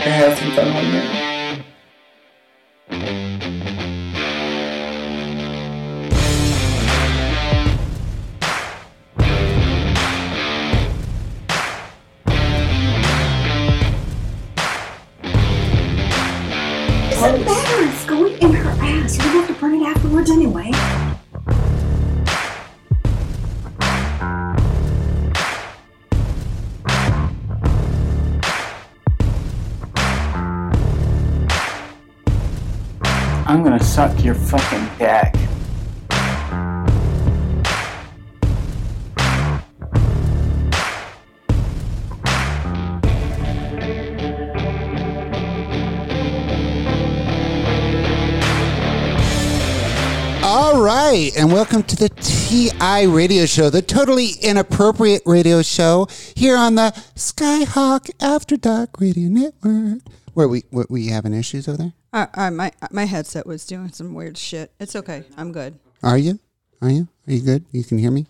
I have some fun suck your fucking dick. All right, and welcome to the TI Radio Show, the totally inappropriate radio show here on the Skyhawk After Dark Radio Network. Where we where we having issues over there? Uh, uh, my my headset was doing some weird shit. It's okay. I'm good. Are you? Are you? Are you good? You can hear me?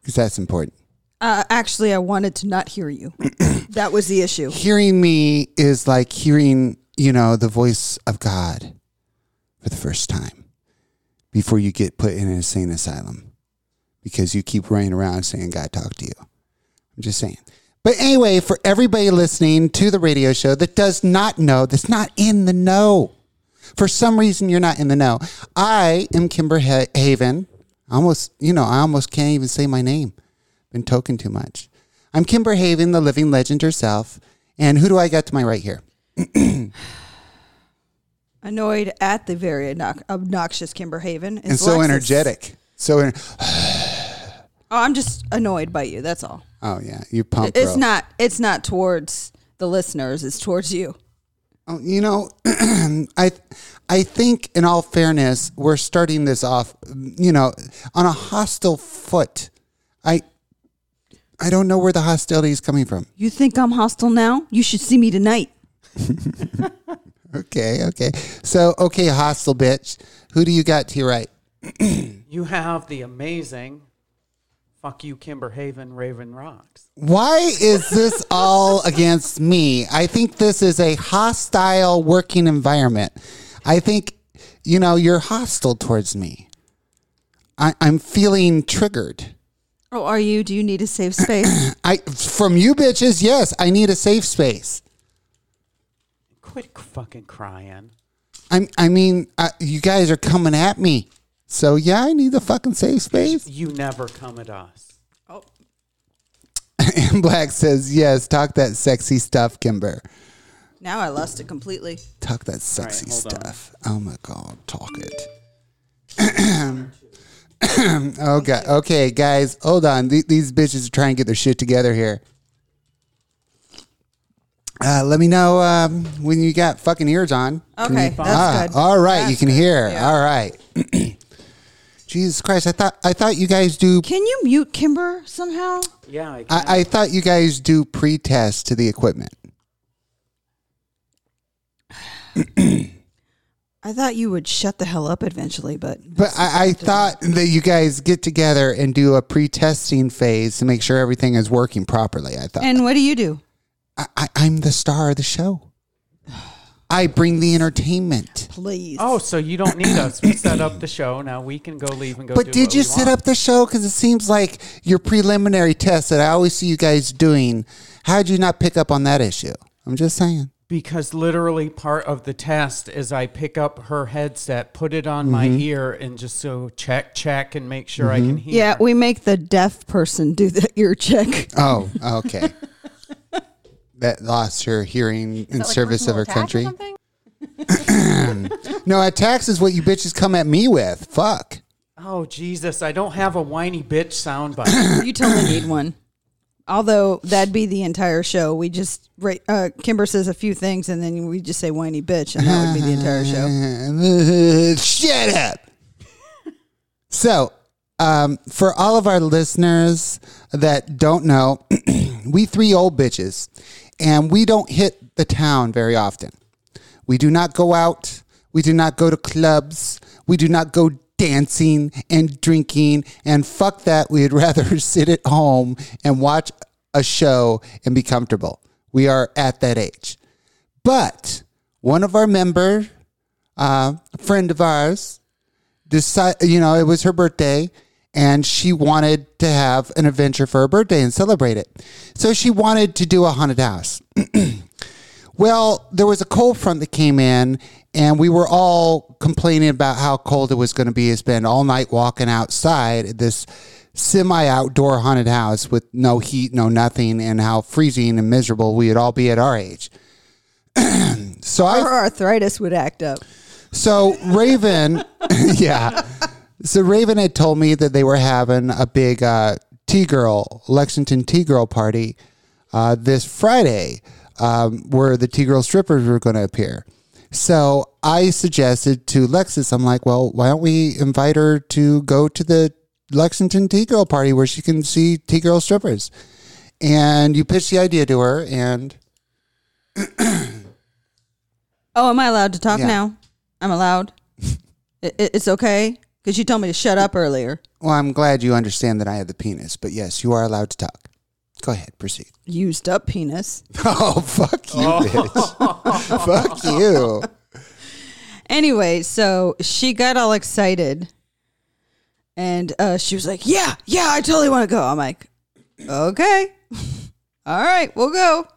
Because that's important. Uh, actually, I wanted to not hear you. that was the issue. Hearing me is like hearing, you know, the voice of God for the first time before you get put in an insane asylum because you keep running around saying God talked to you. I'm just saying. But anyway, for everybody listening to the radio show that does not know, that's not in the know, for some reason you're not in the know, I am Kimber Ha- Haven. Almost, you know, I almost can't even say my name. Been token too much. I'm Kimber Haven, the living legend herself. And who do I got to my right here? Annoyed at the very obnox- obnoxious Kimber Haven. and so Lexus. energetic. So, en- Oh, I'm just annoyed by you. That's all. oh yeah, you pump. It's bro. not. It's not towards the listeners. It's towards you. Oh, you know, I I think in all fairness, we're starting this off, you know, on a hostile foot. I I don't know where the hostility is coming from. You think I'm hostile now? You should see me tonight. Okay, okay. So, okay, hostile bitch. Who do you got to your right? You have the amazing fuck you, Kimber Haven, Raven Rocks. Why is this all against me? I think this is a hostile working environment. I think, you know, you're hostile towards me. I, I'm feeling triggered. Oh, are you? Do you need a safe space? I from you bitches, yes, I need a safe space. Quit fucking crying. I'm, I mean, uh, you guys are coming at me, so yeah, I need a fucking safe space. You never come at us. Oh. and Black says, yes, talk that sexy stuff, Kimber. now I lost it completely. Talk that sexy hold on. stuff. Oh my god, talk it. okay, okay, guys, hold on. Th- these bitches are trying to get their shit together here. Uh, let me know um, when you got fucking ears on. Okay, you- that's Ah, good. All right, That's you can good. hear. Yeah. All right. Jesus Christ, I thought I thought you guys do. Can you mute Kimber somehow? Yeah, I can. I, I thought you guys do pre-test to the equipment. I thought you would shut the hell up eventually, but But I, I thought that you guys get together and do a pre-testing phase to make sure everything is working properly. I thought and what do you do? I, I, I'm the star of the show. I bring the entertainment. Please. oh, so you don't need us. We set up the show. Now we can go leave and go. But do did what you we set want. up the show? Because it seems like your preliminary test that I always see you guys doing. How did you not pick up on that issue? I'm just saying. Because literally part of the test is I pick up her headset, put it on my Mm-hmm. ear, and just so check, check, and make sure I can hear. yeah, we make the deaf person do the ear check. Oh, okay. that lost her hearing in service of her country. No, attacks is what you bitches come at me with. Fuck. Oh Jesus! I don't have a whiny bitch soundbite. You totally need one. Although that'd be the entire show. We just uh, Kimber says a few things, and then we just say whiny bitch, and that would be the entire show. Shut up. So, um, for all of our listeners that don't know, we three old bitches, and we don't hit the town very often. We do not go out. We do not go to clubs. We do not go dancing and drinking. And fuck that. We'd rather sit at home and watch a show and be comfortable. We are at that age. But one of our member, uh, a friend of ours, decided, you know, it was her birthday and she wanted to have an adventure for her birthday and celebrate it. So she wanted to do a haunted house. well, there was a cold front that came in and we were all complaining about how cold it was going to be to spend all night walking outside at this semi outdoor haunted house with no heat, no nothing, and how freezing and miserable we would all be at our age. so I Her arthritis would act up. so Raven, yeah. So Raven had told me that they were having a big uh, T girl Lexington T girl party uh, this Friday, um, where the T girl strippers were going to appear. So I suggested to Lexus, I'm like, well, why don't we invite her to go to the Lexington T girl party where she can see T girl strippers? And you pitched the idea to her, and Oh, am I allowed to talk Yeah. now? I'm allowed. it, it- it's okay because you told me to shut up earlier. well, I'm glad you understand that I have the penis, but yes, you are allowed to talk. Go ahead, proceed. Used up penis. Oh, fuck you, bitch. fuck you. Anyway, so she got all excited and uh, she was like, Yeah, yeah, I totally want to go. I'm like, Okay. all right, we'll go.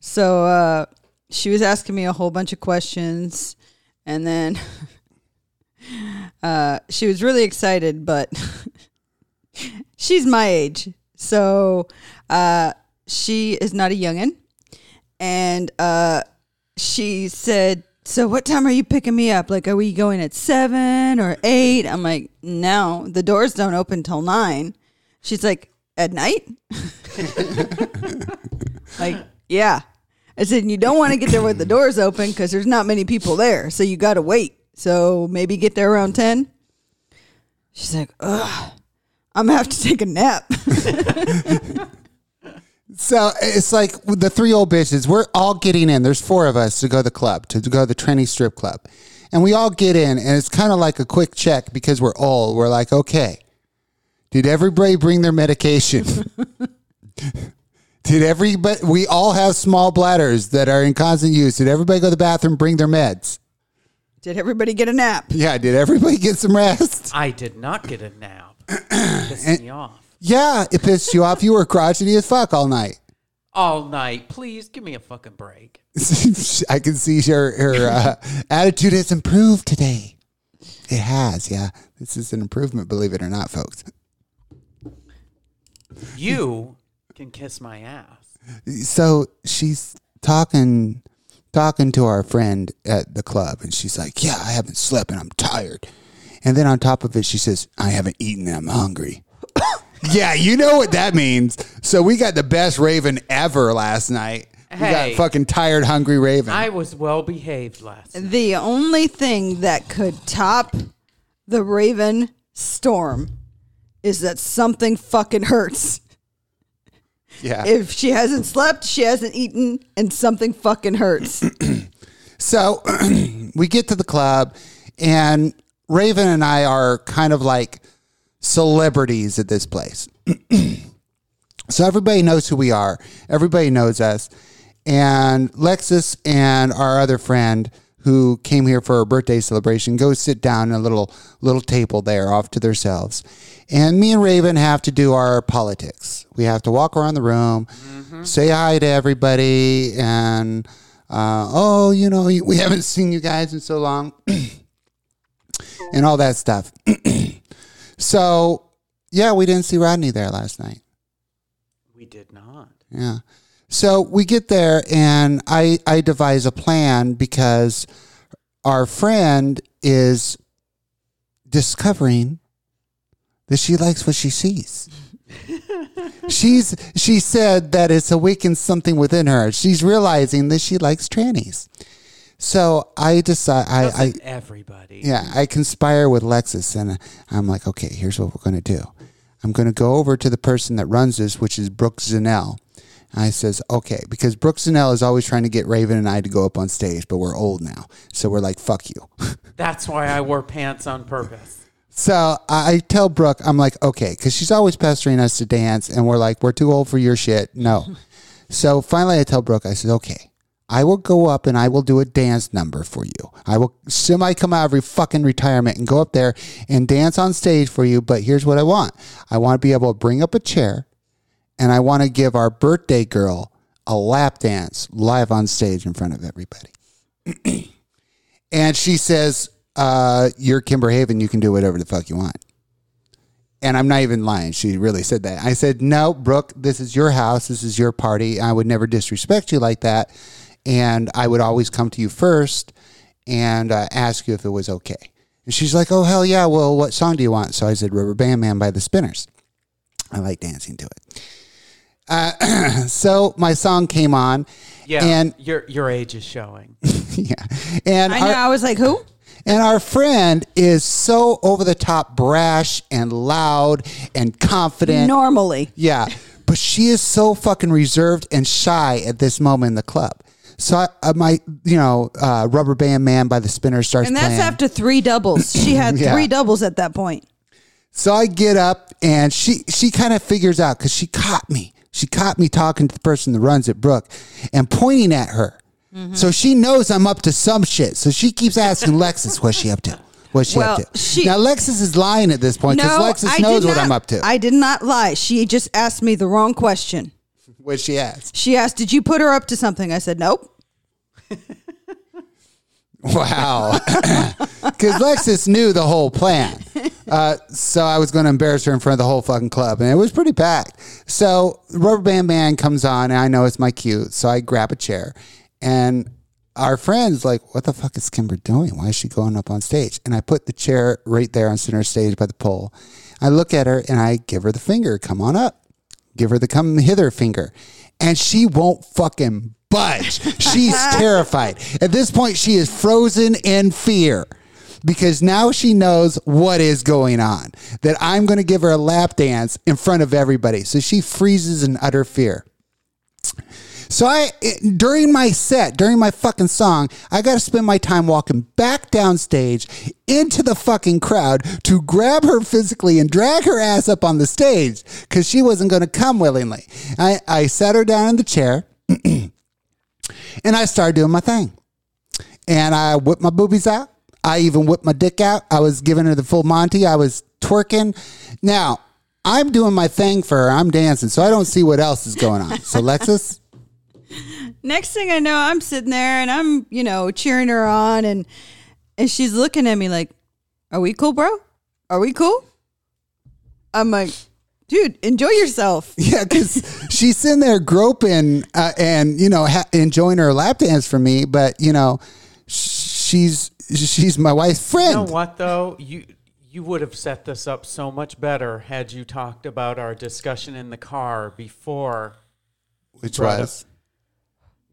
So uh, she was asking me a whole bunch of questions and then uh, she was really excited, but she's my age. So uh, she is not a youngin'. And uh, she said, So what time are you picking me up? Like, are we going at seven or eight? I'm like, No, the doors don't open till nine. She's like, At night? like, yeah. I said, You don't want to get there with the doors open because there's not many people there. So you got to wait. So maybe get there around 10. She's like, Ugh, I'm going to have to take a nap. So it's like the three old bitches, we're all getting in. There's four of us to go to the club, to go to the Trenny Strip Club. And we all get in, and it's kind of like a quick check because we're old. We're like, okay, did everybody bring their medication? did everybody, we all have small bladders that are in constant use. Did everybody go to the bathroom, bring their meds? Did everybody get a nap? Yeah, did everybody get some rest? I did not get a nap. Pissed me off. Yeah, it pissed you off. You were crotchety as fuck all night. All night. Please give me a fucking break. I can see her her uh, attitude has improved today. It has, yeah. This is an improvement, believe it or not, folks. You can kiss my ass. So she's talking talking to our friend at the club, and she's like, "Yeah, I haven't slept and I'm tired." And then on top of it, she says, "I haven't eaten and I'm hungry." yeah, you know what that means. So we got the best Raven ever last night. We got fucking tired, hungry Raven. I was well behaved last night. The only thing that could top the Raven storm is that something fucking hurts. Yeah. If she hasn't slept, she hasn't eaten, and something fucking hurts. So we get to the club, and Raven and I are kind of like celebrities at this place. so everybody knows who we are, everybody knows us. And Lexus and our other friend who came here for a birthday celebration go sit down at a little little table there off to themselves. And me and Raven have to do our politics. We have to walk around the room, say hi to everybody, and uh, oh, you know, we haven't seen you guys in so long, and all that stuff. so, yeah, we didn't see Rodney there last night. We did not. Yeah. So we get there, and I I devise a plan because our friend is discovering that she likes what she sees. She's she said that it's awakened something within her. She's realizing that she likes trannies. So I decide I, I everybody? yeah, I conspire with Lexus and I'm like, okay, here's what we're going to do. I'm going to go over to the person that runs this, which is Brooke Zanell. And I says, okay, because Brooke Zanell is always trying to get Raven and I to go up on stage, but we're old now. So we're like, fuck you. That's why I wore pants on purpose. So I tell Brooke, I'm like, okay, because she's always pestering us to dance, and we're like, we're too old for your shit. No. so finally, I tell Brooke, I said, okay, I will go up and I will do a dance number for you. I will semi come out of every fucking retirement and go up there and dance on stage for you. But here's what I want I want to be able to bring up a chair and I want to give our birthday girl a lap dance live on stage in front of everybody. and she says, uh, You're Kimber Haven. You can do whatever the fuck you want. And I'm not even lying. She really said that. I said, No, Brooke, this is your house. This is your party. I would never disrespect you like that. And I would always come to you first and uh, ask you if it was okay. And she's like, Oh, hell yeah. Well, what song do you want? So I said, Rubber Band Man by the Spinners. I like dancing to it. Uh, so my song came on. Yeah, And your your age is showing. yeah. And I know. our- I was like, who? And our friend is so over the top brash and loud and confident. Normally. Yeah. But she is so fucking reserved and shy at this moment in the club. So I, uh, my, you know, uh, Rubber Band Man by the Spinner starts And that's playing. after three doubles. She had Yeah. three doubles at that point. So I get up and she she kind of figures out because she caught me. She caught me talking to the person that runs it, Brooke, and pointing at her. Mm-hmm. So she knows I'm up to some shit. So she keeps asking Lexus, "What's she up to? What's she Well, up to?" she- now Lexus is lying at this point because Lexus knows did what I'm up to. I did not lie. She just asked me the wrong question. what she asked? She asked, "Did you put her up to something?" I said, "Nope." Wow, because Lexus knew the whole plan. Uh, so I was going to embarrass her in front of the whole fucking club, and it was pretty packed. So Rubber Band Man comes on, and I know it's my cue, so I grab a chair, and our friend's like, "What the fuck is Kimber doing? Why is she going up on stage?" And I put the chair right there on center stage by the pole. I look at her and I give her the finger, "Come on up." Give her the come hither finger, and she won't fucking budge. She's terrified. At this point, she is frozen in fear because now she knows what is going on. That I'm going to give her a lap dance in front of everybody. So she freezes in utter fear. So I during my set, during my fucking song, I got to spend my time walking back downstage into the fucking crowd to grab her physically and drag her ass up on the stage cuz she wasn't going to come willingly. I I sat her down in the chair and I started doing my thing. And I whipped my boobies out. I even whipped my dick out. I was giving her the full Monty. I was twerking. Now, I'm doing my thing for her. I'm dancing, so I don't see what else is going on. So, Lexus, Next thing I know, I'm sitting there and I'm, you know, cheering her on, and and she's looking at me like, "Are we cool, bro? Are we cool?" I'm like, "Dude, enjoy yourself." Yeah, because she's sitting there groping uh, and you know ha- enjoying her lap dance for me, but you know she's she's my wife's friend. You know what though? You you would have set this up so much better had you talked about our discussion in the car before which brought was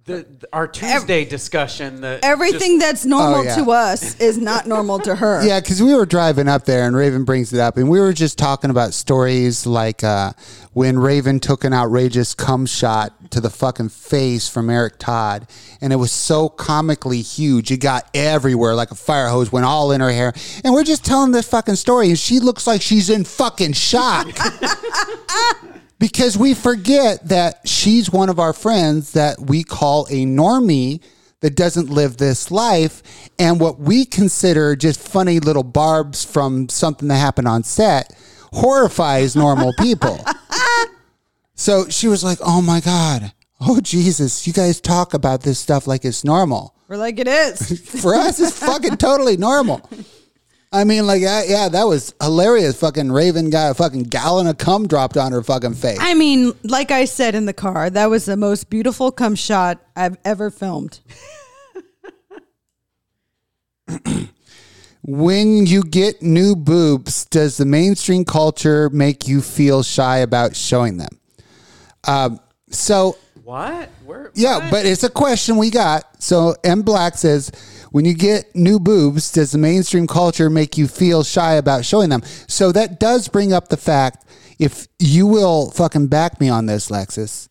the, the- our Tuesday discussion. That Everything just- that's normal Oh, yeah. to us is not normal to her. yeah, because we were driving up there and Raven brings it up, and we were just talking about stories like uh, when Raven took an outrageous cum shot to the fucking face from Eric Todd, and it was so comically huge, it got everywhere like a fire hose, went all in her hair, and we're just telling this fucking story, and she looks like she's in fucking shock. because we forget that she's one of our friends that we call a normie that doesn't live this life. And what we consider just funny little barbs from something that happened on set horrifies normal people. So she was like oh my god. Oh jesus. You guys talk about this stuff like it's normal. We're like, it is. for us it's fucking totally normal I mean, like, yeah, yeah, that was hilarious. Fucking Raven got a fucking gallon of cum dropped on her fucking face. I mean, like I said in the car, that was the most beautiful cum shot I've ever filmed. When you get new boobs, does the mainstream culture make you feel shy about showing them? Um, so, what? Where? yeah, what? but it's a question we got. So, M Black says, when you get new boobs, does the mainstream culture make you feel shy about showing them? So, that does bring up the fact, if you will fucking back me on this, Lexus,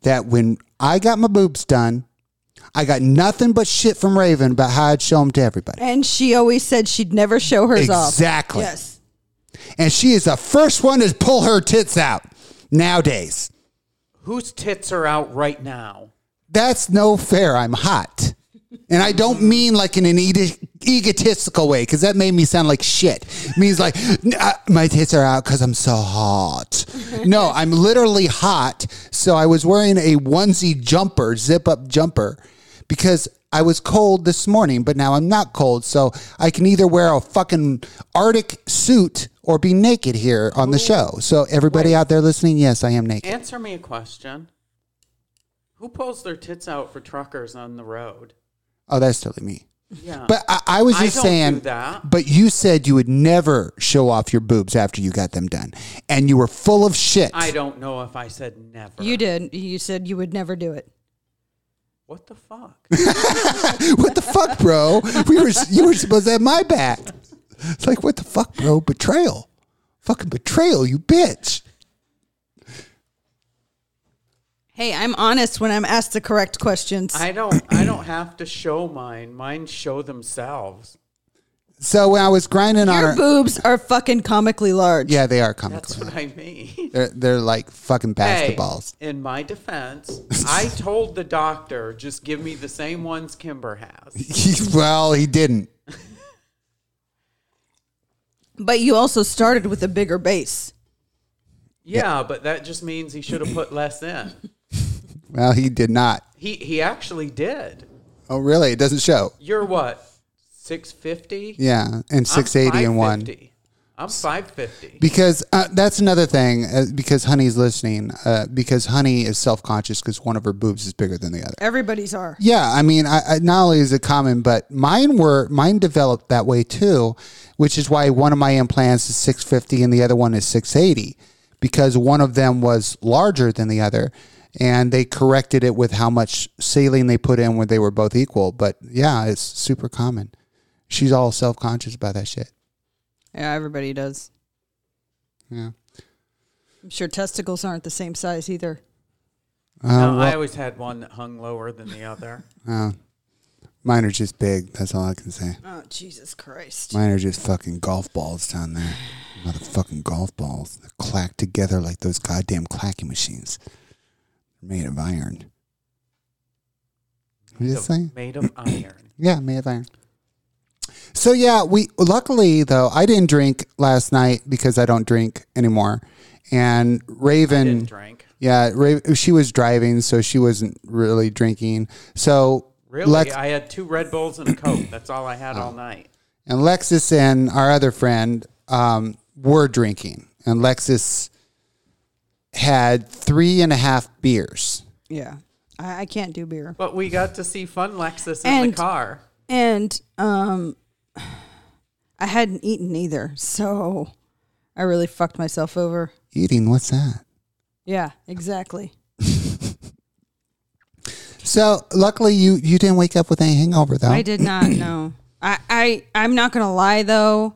that when I got my boobs done, I got nothing but shit from Raven about how I'd show them to everybody. And she always said she'd never show hers off. Exactly. Yes. and she is the first one to pull her tits out nowadays. Whose tits are out right now? That's no fair. I'm hot. And I don't mean like in an ego- egotistical way because that made me sound like shit. It means like uh, my tits are out because I'm so hot. No, I'm literally hot. So I was wearing a onesie jumper, zip up jumper, because I was cold this morning, but now I'm not cold. So I can either wear a fucking Arctic suit or be naked here on the show. So everybody out there listening, yes, I am naked. Answer me a question. Who pulls their tits out for truckers on the road? Oh, that's totally me. Yeah. But I, I was just don't saying that. But you said you would never show off your boobs after you got them done, and you were full of shit. I don't know if I said never. You did. You said you would never do it. What the fuck? what the fuck, bro? We were you were supposed to have my back. It's like what the fuck, bro? Betrayal, fucking betrayal, you bitch. Hey, I'm honest when I'm asked the correct questions. I don't. I don't have to show mine. Mine show themselves. So when I was grinding on Your her, boobs are fucking comically large. yeah, they are comically. That's comical. what I mean. They're they're like fucking Hey, basketballs. in my defense, I told the doctor just give me the same ones Kimber has. well, he didn't. But you also started with a bigger base. Yeah, but that just means he should have put less in. Well, he did not. He he actually did. Oh, really? It doesn't show. You're what? 650? Yeah, and six eighty and one. I'm 550. Because uh, that's another thing. Uh, because Honey's listening. Uh, because Honey is self conscious because one of her boobs is bigger than the other. Everybody's are. Yeah, I mean, I, I, not only is it common, but mine were mine developed that way too, which is why one of my implants is six fifty and the other one is six eighty, because one of them was larger than the other, and they corrected it with how much saline they put in when they were both equal. But yeah, it's super common. She's all self conscious about that shit. Yeah, everybody does. Yeah. I'm sure testicles aren't the same size either. Uh, no, I always had one that hung lower than the other. uh, mine are just big. That's all I can say. Oh, Jesus Christ. Mine are just fucking golf balls down there. Motherfucking golf balls. They're clacked together like those goddamn clacking machines. They're made of iron. What did you So, say? Made of iron. Yeah, made of iron. So yeah, we luckily though I didn't drink last night because I don't drink anymore. And Raven Didn't drink. yeah, Ra- she was driving so she wasn't really drinking. So Really? Lex- I had two Red Bulls and a Coke. That's all I had all night. And Lexus and our other friend um, were drinking. And Lexus had three and a half beers. Yeah. I, I can't do beer. But we got to see Fun Lexus in And- the car. And um I hadn't eaten either, so I really fucked myself over. Eating, what's that? Yeah, exactly. So luckily you you didn't wake up with any hangover though. I did not know. I, I I'm not gonna lie though.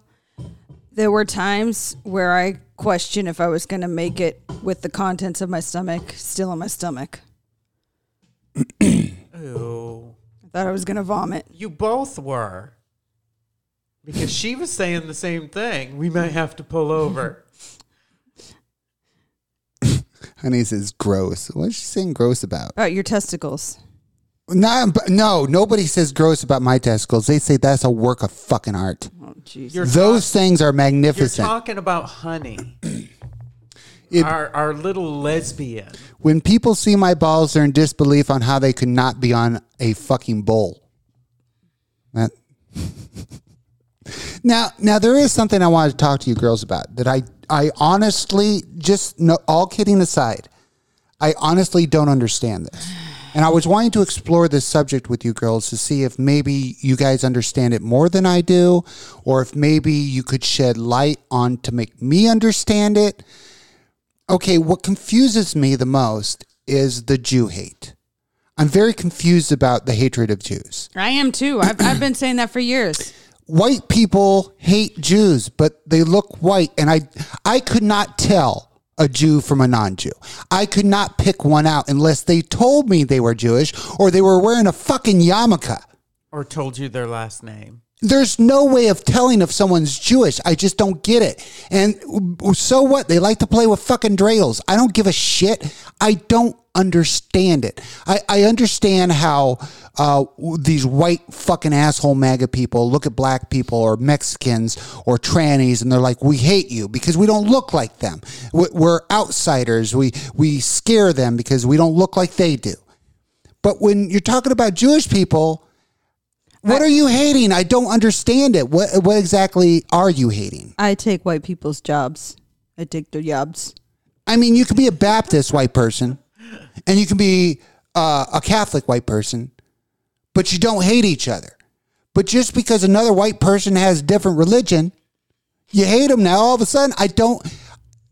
There were times where I questioned if I was gonna make it with the contents of my stomach still in my stomach. Ooh. I thought I was gonna vomit. You both were. Because she was saying the same thing. We might have to pull over. Honey says gross. What's she saying gross about? About your testicles. No, no, nobody says gross about my testicles. They say that's a work of fucking art. Oh jeez. You're, Those things are you're magnificent. talking about honey. It- our, our little lesbian. when people see my balls, they're in disbelief on how they could not be on a fucking bowl. That. now, now there is something I wanted to talk to you girls about that I, I honestly just no, all kidding aside, I honestly don't understand this, and I was wanting to explore this subject with you girls to see if maybe you guys understand it more than I do, or if maybe you could shed light on to make me understand it. Okay, what confuses me the most is the Jew hate. I'm very confused about the hatred of Jews. I am too. I've I've been saying that for years. White people hate Jews, but they look white, and I I could not tell a Jew from a non-Jew. I could not pick one out unless they told me they were Jewish or they were wearing a fucking yarmulke. Or told you their last name. There's no way of telling if someone's Jewish. I just don't get it. And so what? They like to play with fucking dreidels. I don't give a shit. I don't understand it. I, I understand how uh, these white fucking asshole MAGA people look at black people or Mexicans or trannies and they're like, we hate you because we don't look like them. We- We're outsiders. We, we scare them because we don't look like they do. But when you're talking about Jewish people, what are you hating? I don't understand it. What what exactly are you hating? I take white people's jobs. I take their jobs. I mean, you can be a Baptist white person, and you can be uh, a Catholic white person, but you don't hate each other. But just because another white person has different religion, you hate them now. All of a sudden, I don't.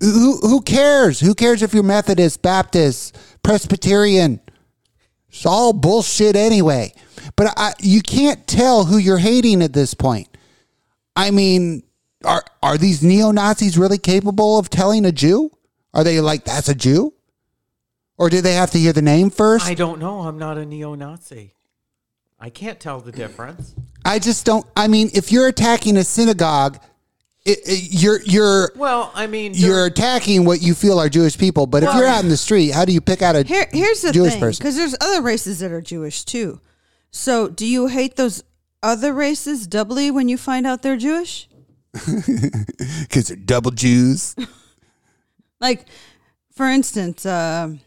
Who who cares? Who cares if you're Methodist, Baptist, Presbyterian? It's all bullshit anyway. But I, you can't tell who you're hating at this point. I mean, are are these neo Nazis really capable of telling a Jew? Are they like that's a Jew? Or do they have to hear the name first? I I, don't know. I'm not a neo-Nazi. I can't tell the difference. I just don't. I mean, if you're attacking a synagogue, it, it- you're you're Well, I mean, you're attacking what you feel are Jewish people. But if you're out in the street, how do you pick out a Here, here's the Jewish thing, person? because there's other races that are Jewish too. So, do you hate those other races doubly when you find out they're Jewish? Because they're double Jews. Like, for instance, um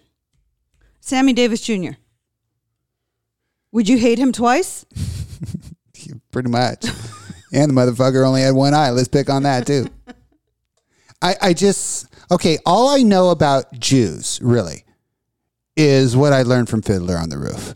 Sammy Davis Jr. Would you hate him twice? pretty much. And the motherfucker only had one eye. Let's pick on that too. I, I just okay. All I know about Jews really is what I learned from Fiddler on the Roof,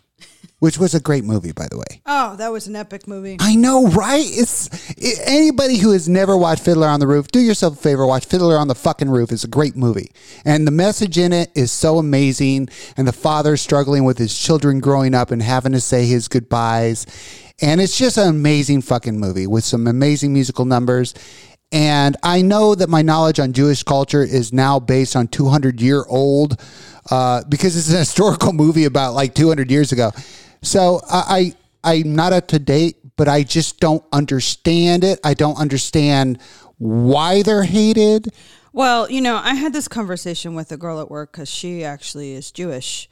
which was a great movie, by the way. Oh, that was an epic movie. I know, right? It's i anybody who has never watched Fiddler on the Roof, do yourself a favor, watch Fiddler on the fucking Roof. It's a great movie, and the message in it is so amazing. And the father struggling with his children growing up and having to say his goodbyes, and it's just an amazing fucking movie with some amazing musical numbers. And I know that my knowledge on Jewish culture is now based on 200 year old, uh, because it's an historical movie about like 200 years ago. So I, I I'm not up to date, but I just don't understand it. I don't understand why they're hated. Well, you know, I had this conversation with a girl at work because she actually is Jewish.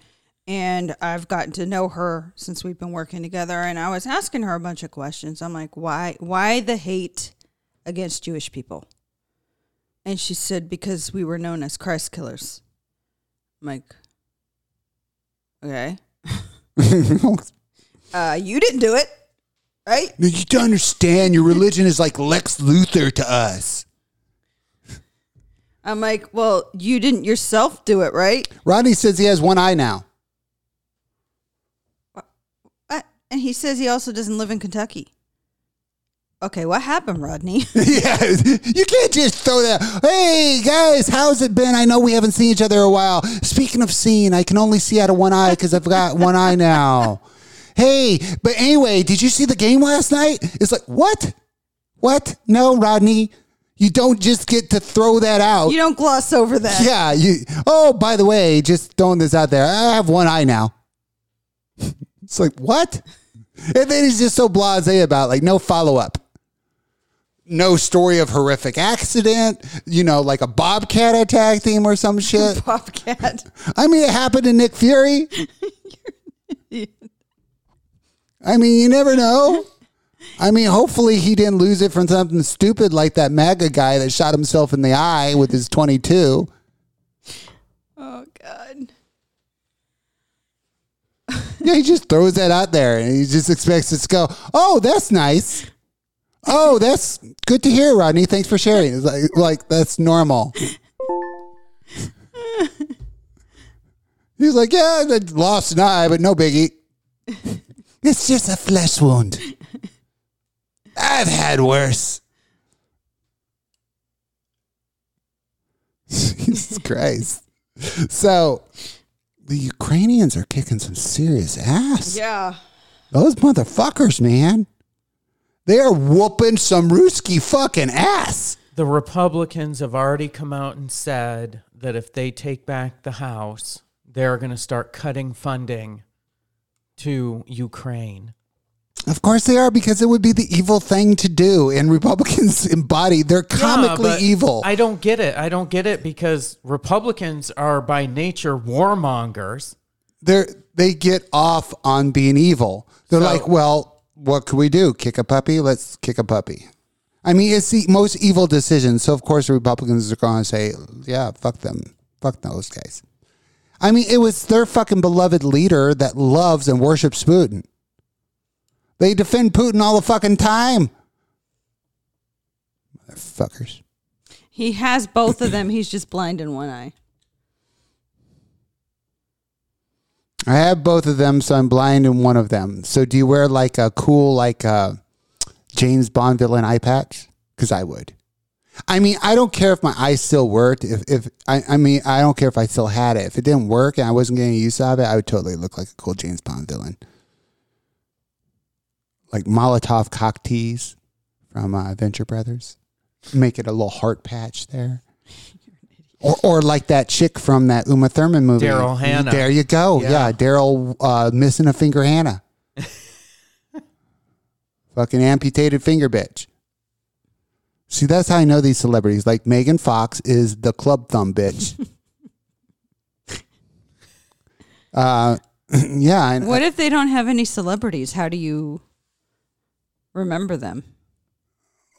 And I've gotten to know her since we've been working together. And I was asking her a bunch of questions. I'm like, why, why the hate against Jewish people? And she said, because we were known as Christ killers. I'm like, okay. Uh, you didn't do it, right? You don't understand. Your religion is like Lex Luthor to us. I'm like, well, you didn't yourself do it, right? Rodney says he has one eye now. Uh, And he says he also doesn't live in Kentucky. Okay, what happened, Rodney? yeah, you can't just throw that. Hey guys, how's it been? I know we haven't seen each other a while. Speaking of seeing, I can only see out of one eye because I've got one eye now. Hey, but anyway, did you see the game last night? It's like what? What? No, Rodney, you don't just get to throw that out. you don't gloss over that. Yeah, you. Oh, by the way, just throwing this out there. I have one eye now. It's like what? And then he's just so blasé about like no follow up, no story of horrific accident. You know, like a bobcat attack theme or some shit. Bobcat. I mean, it happened to Nick Fury. I mean, you never know. I mean, hopefully he didn't lose it from something stupid like that MAGA guy that shot himself in the eye with his 22. Oh God. Yeah, he just throws that out there and he just expects it to go, oh, that's nice. Oh, that's good to hear, Rodney. Thanks for sharing. It's like, like that's normal. He's like, yeah, I lost an eye, but no biggie. It's just a flesh wound. I've had worse. Jesus Christ. So the Ukrainians are kicking some serious ass. Yeah. Those motherfuckers, man. They are whooping some Ruski fucking ass. The Republicans have already come out and said that if they take back the House, they're going to start cutting funding to Ukraine. Of course they are, because it would be the evil thing to do, and Republicans embody. They're comically but evil. I don't get it. I don't get it because Republicans are by nature warmongers. They're they get off on being evil. They're So- like, well, what can we do? Kick a puppy? Let's kick a puppy. I mean, it's the most evil decision. So of course the Republicans are going to say, yeah, fuck them, fuck those guys. I mean, it was their fucking beloved leader that loves and worships Putin. They defend Putin all the fucking time. Motherfuckers. He has both of them. He's just blind in one eye. I have both of them, so I'm blind in one of them. So do you wear like a cool like uh, James Bond villain eye patch? Because I would. I mean, I don't care if my eyes still worked. If if I, I mean, I don't care if I still had it. If it didn't work and I wasn't getting use out of it, I would totally look like a cool James Bond villain, like Molotov cocktease from uh, Venture Brothers. Make it a little heart patch there. Or, or like that chick from that Uma Thurman movie. Daryl Hannah. There you go. Yeah, Yeah. Daryl uh, missing a finger Hannah. Fucking amputated finger bitch. See, that's how I know these celebrities. Like Megan Fox is the club thumb bitch. uh, yeah. And, What if they don't have any celebrities? How do you remember them?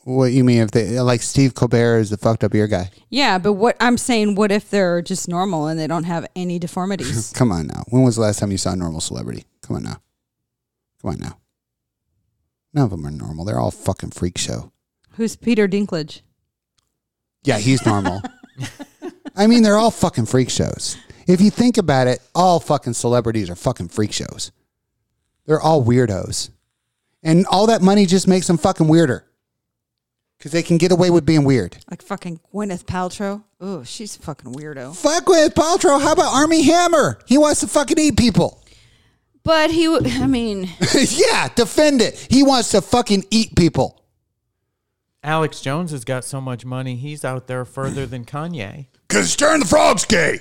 what you mean if they like Steve Colbert is the fucked up ear guy? Yeah, but what I'm saying, what if they're just normal and they don't have any deformities? Come on now. When was the last time you saw a normal celebrity? Come on now. Come on now. None of them are normal. They're all fucking freak show. Who's Peter Dinklage? Yeah, he's normal. I mean, they're all fucking freak shows. If you think about it, all fucking celebrities are fucking freak shows. They're all weirdos. And all that money just makes them fucking weirder. Because they can get away with being weird. Like fucking Gwyneth Paltrow? Oh, she's a fucking weirdo. Fuck with Paltrow. How about Armie Hammer? He wants to fucking eat people. But he, w- I mean, yeah, defend it. He wants to fucking eat people. Alex Jones has got so much money, he's out there further than Kanye. Because stirring the frogs gay.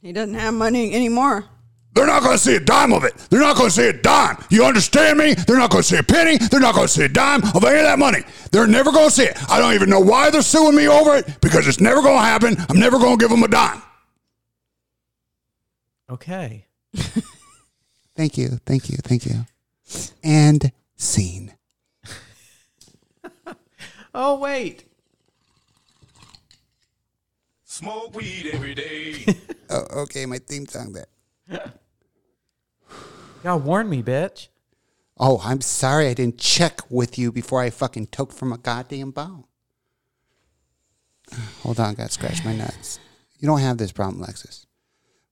he doesn't have money anymore. They're not going to see a dime of it. They're not going to see a dime. You understand me? They're not going to see a penny. They're not going to see a dime of any of that money. They're never going to see it. I don't even know why they're suing me over it because it's never going to happen. I'm never going to give them a dime. Okay. Thank you. Thank you. Thank you. And scene. Oh, wait. Smoke weed every day. Oh, okay, my theme song there. Y'all warn me, bitch. Oh, I'm sorry I didn't check with you before I fucking took from a goddamn bone. Hold on, got to scratch my nuts. You don't have this problem, Lexus.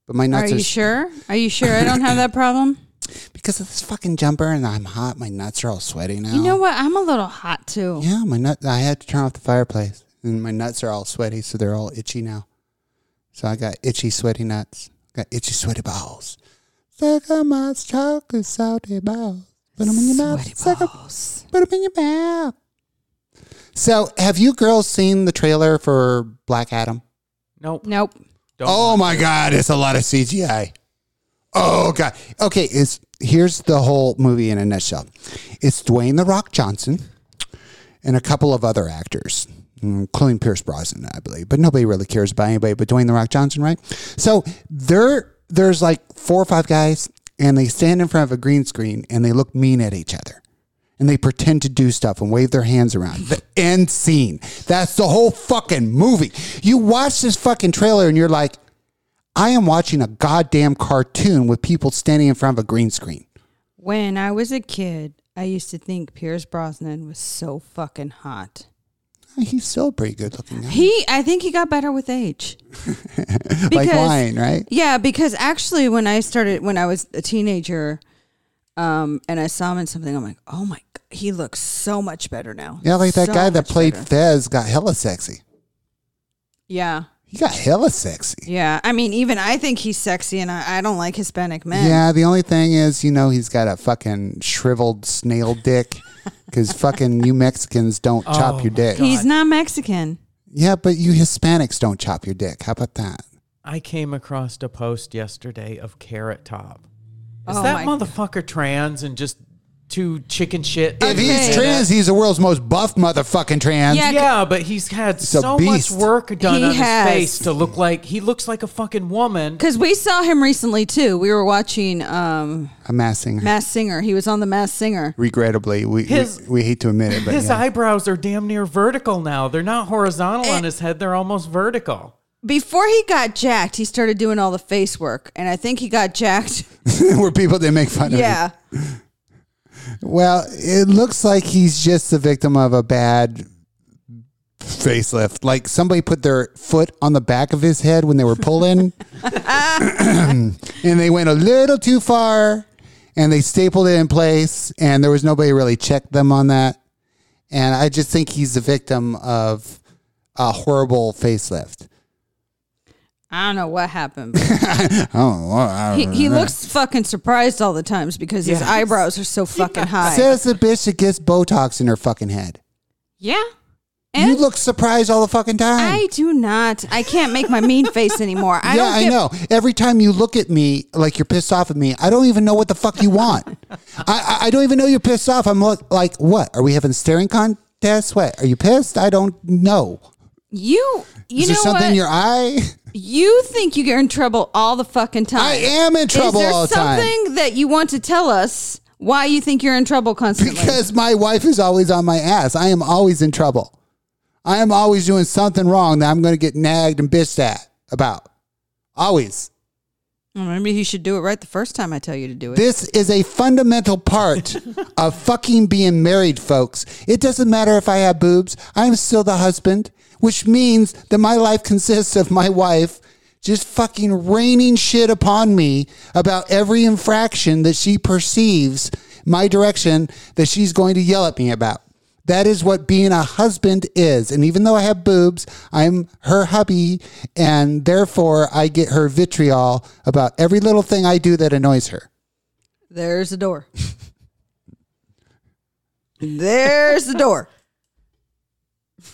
But my nuts are, you sure? Are you sure I don't have that problem? because of this fucking jumper and I'm hot. My nuts are all sweaty now. You know what? I'm a little hot too. Yeah, my nut. I had to turn off the fireplace, and my nuts are all sweaty, so they're all itchy now. So I got itchy, sweaty nuts. Got itchy, sweaty balls. Suck on my chocolate salty balls. Put them in your mouth. Sweaty Suck 'em- balls. Put them in your mouth. So, have you girls seen the trailer for Black Adam? Nope. Nope. Don't Oh my God, it's a lot of CGI. Oh God. Okay, it's here's the whole movie in a nutshell. It's Dwayne the Rock Johnson and a couple of other actors, including Pierce Brosnan, I believe. But nobody really cares about anybody but Dwayne the Rock Johnson, right? So there, there's like four or five guys, and they stand in front of a green screen and they look mean at each other. And they pretend to do stuff and wave their hands around. The end scene. That's the whole fucking movie. You watch this fucking trailer and you're like, I am watching a goddamn cartoon with people standing in front of a green screen. When I was a kid, I used to think Pierce Brosnan was so fucking hot. He's still pretty good looking. He, I think he got better with age. like wine, right? Yeah, because actually, when I started, when I was a teenager, um, and I saw him in something, I'm like, oh my, god, he looks so much better now. Yeah, like that So guy that played better. Fez got hella sexy. Yeah, He got hella sexy. yeah. I mean, even I think he's sexy, and I, I don't like Hispanic men. Yeah, the only thing is, you know, he's got a fucking shriveled snail dick because fucking you Mexicans don't chop Oh your my dick. God. he's not Mexican. Yeah, but you Hispanics don't chop your dick. How about that? I came across a post yesterday of Carrot Top. Is Oh that my- motherfucker trans and just too chicken shit. If he's trans, he's the world's most buff motherfucking trans. Yeah, Yeah, but he's had a so beast. much work done He on has. his face to look like he looks like a fucking woman. Because we saw him recently too. We were watching um, A mass singer. Masked Singer. He was on the Masked Singer. Regrettably, we, His- we we hate to admit it, but His yeah. eyebrows are damn near vertical now. They're not horizontal Eh. on his head; they're almost vertical. Before he got jacked, he started doing all the face work, and I think he got jacked. were people that make fun of. yeah, him. Well, it looks like he's just the victim of a bad facelift. Like somebody put their foot on the back of his head when they were pulling, and they went a little too far, and they stapled it in place, and there was nobody really checked them on that. And I just think he's the victim of a horrible facelift. I don't know what happened. but Oh, well, I he, don't he know. looks fucking surprised all the times because his Yes. eyebrows are so fucking high. Says the bitch that gets Botox in her fucking head. yeah, you look surprised all the fucking time. I do not. I can't make my mean face anymore. I yeah, don't I get, know. Every time you look at me like you're pissed off at me, I don't even know what the fuck you want. I, I I don't even know you're pissed off. I'm lo- like, what? Are we having staring contests? What? Are you pissed? I don't know. You, you Is know there something what? in your eye? you think you get in trouble all the fucking time. I am in trouble Is there all the time. something that you want to tell us why you think you're in trouble constantly? Because my wife is always on my ass. I am always in trouble. I am always doing something wrong that I'm going to get nagged and bitched at about. Always. Well, maybe you should do it right the first time I tell you to do it. This is a fundamental part of fucking being married, folks. It doesn't matter if I have boobs, I'm still the husband, which means that my life consists of my wife just fucking raining shit upon me about every infraction that she perceives my direction that she's going to yell at me about. That is what being a husband is. And even though I have boobs, I'm her hubby, and therefore I get her vitriol about every little thing I do that annoys her. There's the door. There's the door.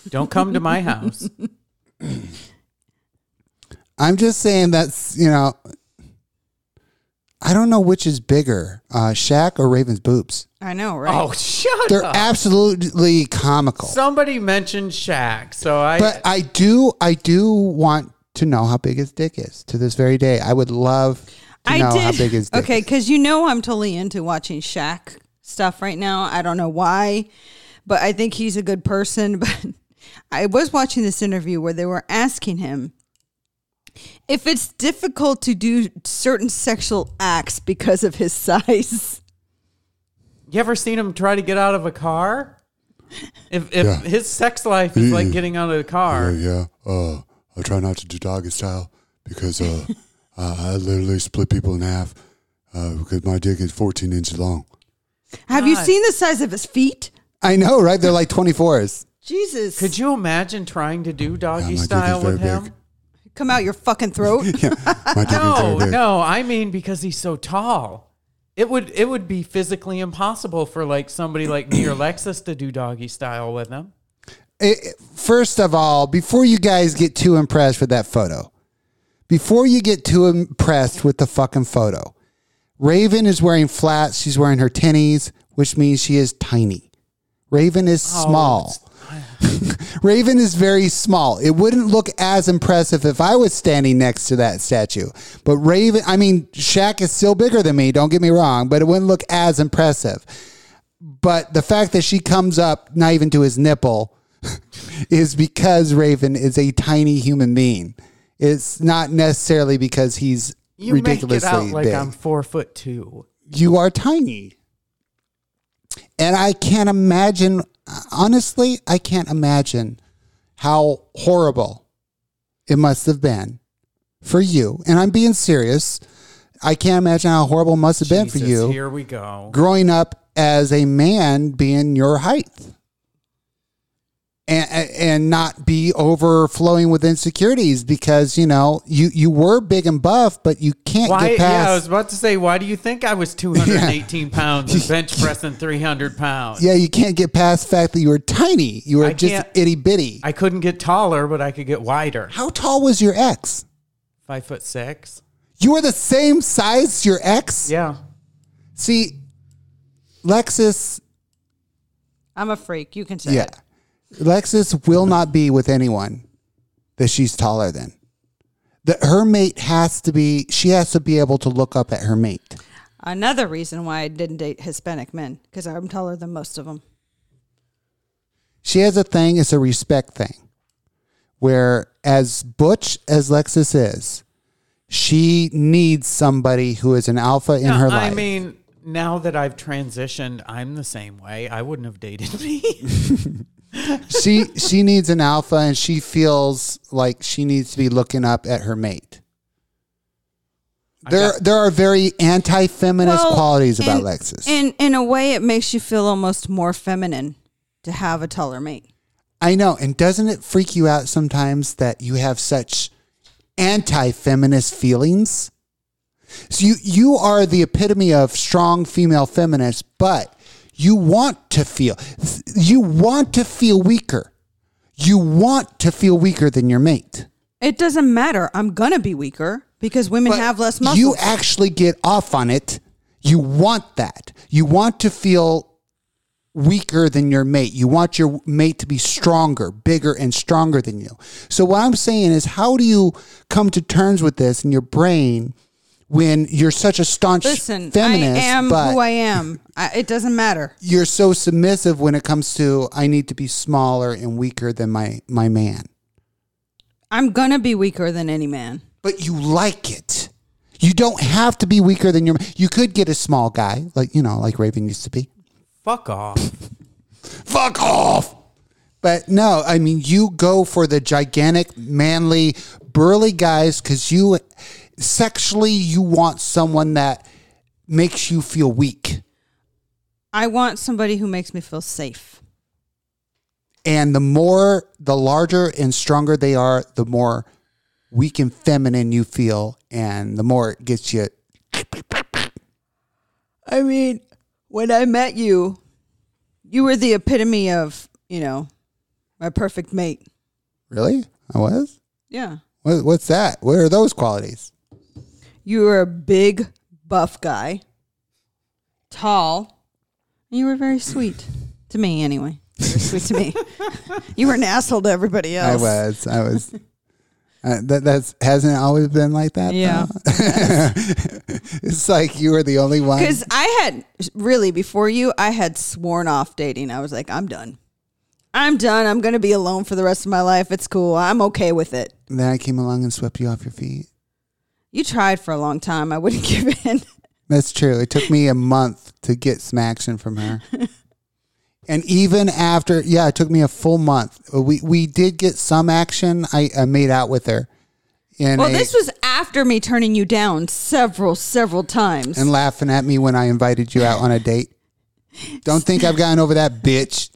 Don't come to my house. I'm just saying that's, you know, I don't know which is bigger, uh, Shaq or Raven's boobs. I know, right? Oh, shut They're up! absolutely comical. Somebody mentioned Shaq, so I. But I do, I do want to know how big his dick is to this very day. I would love to I know did. how big his dick okay, is. because you know I'm totally into watching Shaq stuff right now. I don't know why, but I think he's a good person. But I was watching this interview where they were asking him if it's difficult to do certain sexual acts because of his size. you ever seen him try to get out of a car? If, if Yeah. his sex life is like getting out of the car, Yeah, yeah. Uh, I try not to do doggy style because uh, I, I literally split people in half uh, because my dick is 14 inches long. Have you seen the size of his feet? I know, right? They're like 24s. Jesus. could you imagine trying to do Yeah, doggy my dick is style with very him? big. come out your fucking throat? My dick is No, big. no. I mean because he's so tall. It would it would be physically impossible for like somebody like me or Lexus to do doggy style with him. Eh, first of all, before you guys get too impressed with that photo, before you get too impressed with the fucking photo, Raven is wearing flats. She's wearing her tennies, which means she is tiny. Raven is oh, small. Raven is very small. It wouldn't look as impressive if I was standing next to that statue. But Raven, I mean, Shaq is still bigger than me, don't get me wrong, but it wouldn't look as impressive. But the fact that she comes up not even to his nipple is because Raven is a tiny human being. It's not necessarily because he's You make it out like big. I'm four foot two. you are tiny. And I can't imagine, honestly, I can't imagine how horrible it must have been for you. And I'm being serious. I can't imagine how horrible it must have been for you Here we go. growing up as a man being your height and, and not be overflowing with insecurities because you know you you were big and buff but you can't Why? get past Yeah, I was about to say, why do you think I was 218 pounds and bench pressing 300 pounds? Yeah, you can't get past the fact that you were tiny. You were I just itty bitty. I couldn't get taller, but I could get wider. How tall was your ex? Five foot six. You were the same size as your ex? Yeah. See, Lexus, I'm a freak. You can say yeah, it. Lexus will not be with anyone that she's taller than. That her mate has to be. She has to be able to look up at her mate. Another reason why I didn't date Hispanic men because I'm taller than most of them. She has a thing. It's a respect thing. Where as butch as Lexus is, she needs somebody who is an alpha in her life. I mean, now that I've transitioned, I'm the same way. I wouldn't have dated me. she she needs an alpha and she feels like she needs to be looking up at her mate. There there are very anti-feminist Well, qualities about in- Lexus. In in a way, it makes you feel almost more feminine to have a taller mate. I know, and doesn't it freak you out sometimes that you have such anti-feminist feelings? So you you are the epitome of strong female feminist, but you want to feel you want to feel weaker. You want to feel weaker than your mate. It doesn't matter. I'm gonna be weaker because women But have less muscles. You actually get off on it. You want that. You want to feel weaker than your mate. You want your mate to be stronger, bigger, and stronger than you. So, what I'm saying is, how do you come to terms with this in your brain when you're such a staunch Listen, feminist, I am but who I am. I, it doesn't matter. you're so submissive when it comes to I need to be smaller and weaker than my my man? I'm gonna be weaker than any man. but you like it. You don't have to be weaker than your. You could get a small guy, like you know, like Raven used to be. Fuck off. Fuck off. But no, I mean, you go for the gigantic, manly, burly guys because you sexually you want someone that makes you feel weak. I want somebody who makes me feel safe. And the more, the larger and stronger they are, the more weak and feminine you feel, and the more it gets you. I mean, when I met you, you were the epitome of, you know, my perfect mate. Really, I was. Yeah. What, what's that? What are those qualities? You were a big, buff guy, tall, you were very sweet to me, anyway. You were sweet to me. you were an asshole to everybody else. I was. I was. Uh, that that's hasn't always been like that. Yeah. it's like you were the only one. Because I had really before you, I had sworn off dating. I was like, I'm done. I'm done. I'm going to be alone for the rest of my life. It's cool. I'm okay with it. Then I came along and swept you off your feet. You tried for a long time. I wouldn't give in. That's true. It took me a month to get some action from her. and even after, yeah, it took me a full month. We we did get some action. I, I made out with her. Well, this was after me turning you down several, several times. and laughing at me when I invited you out on a date. Don't think I've gotten over that, bitch.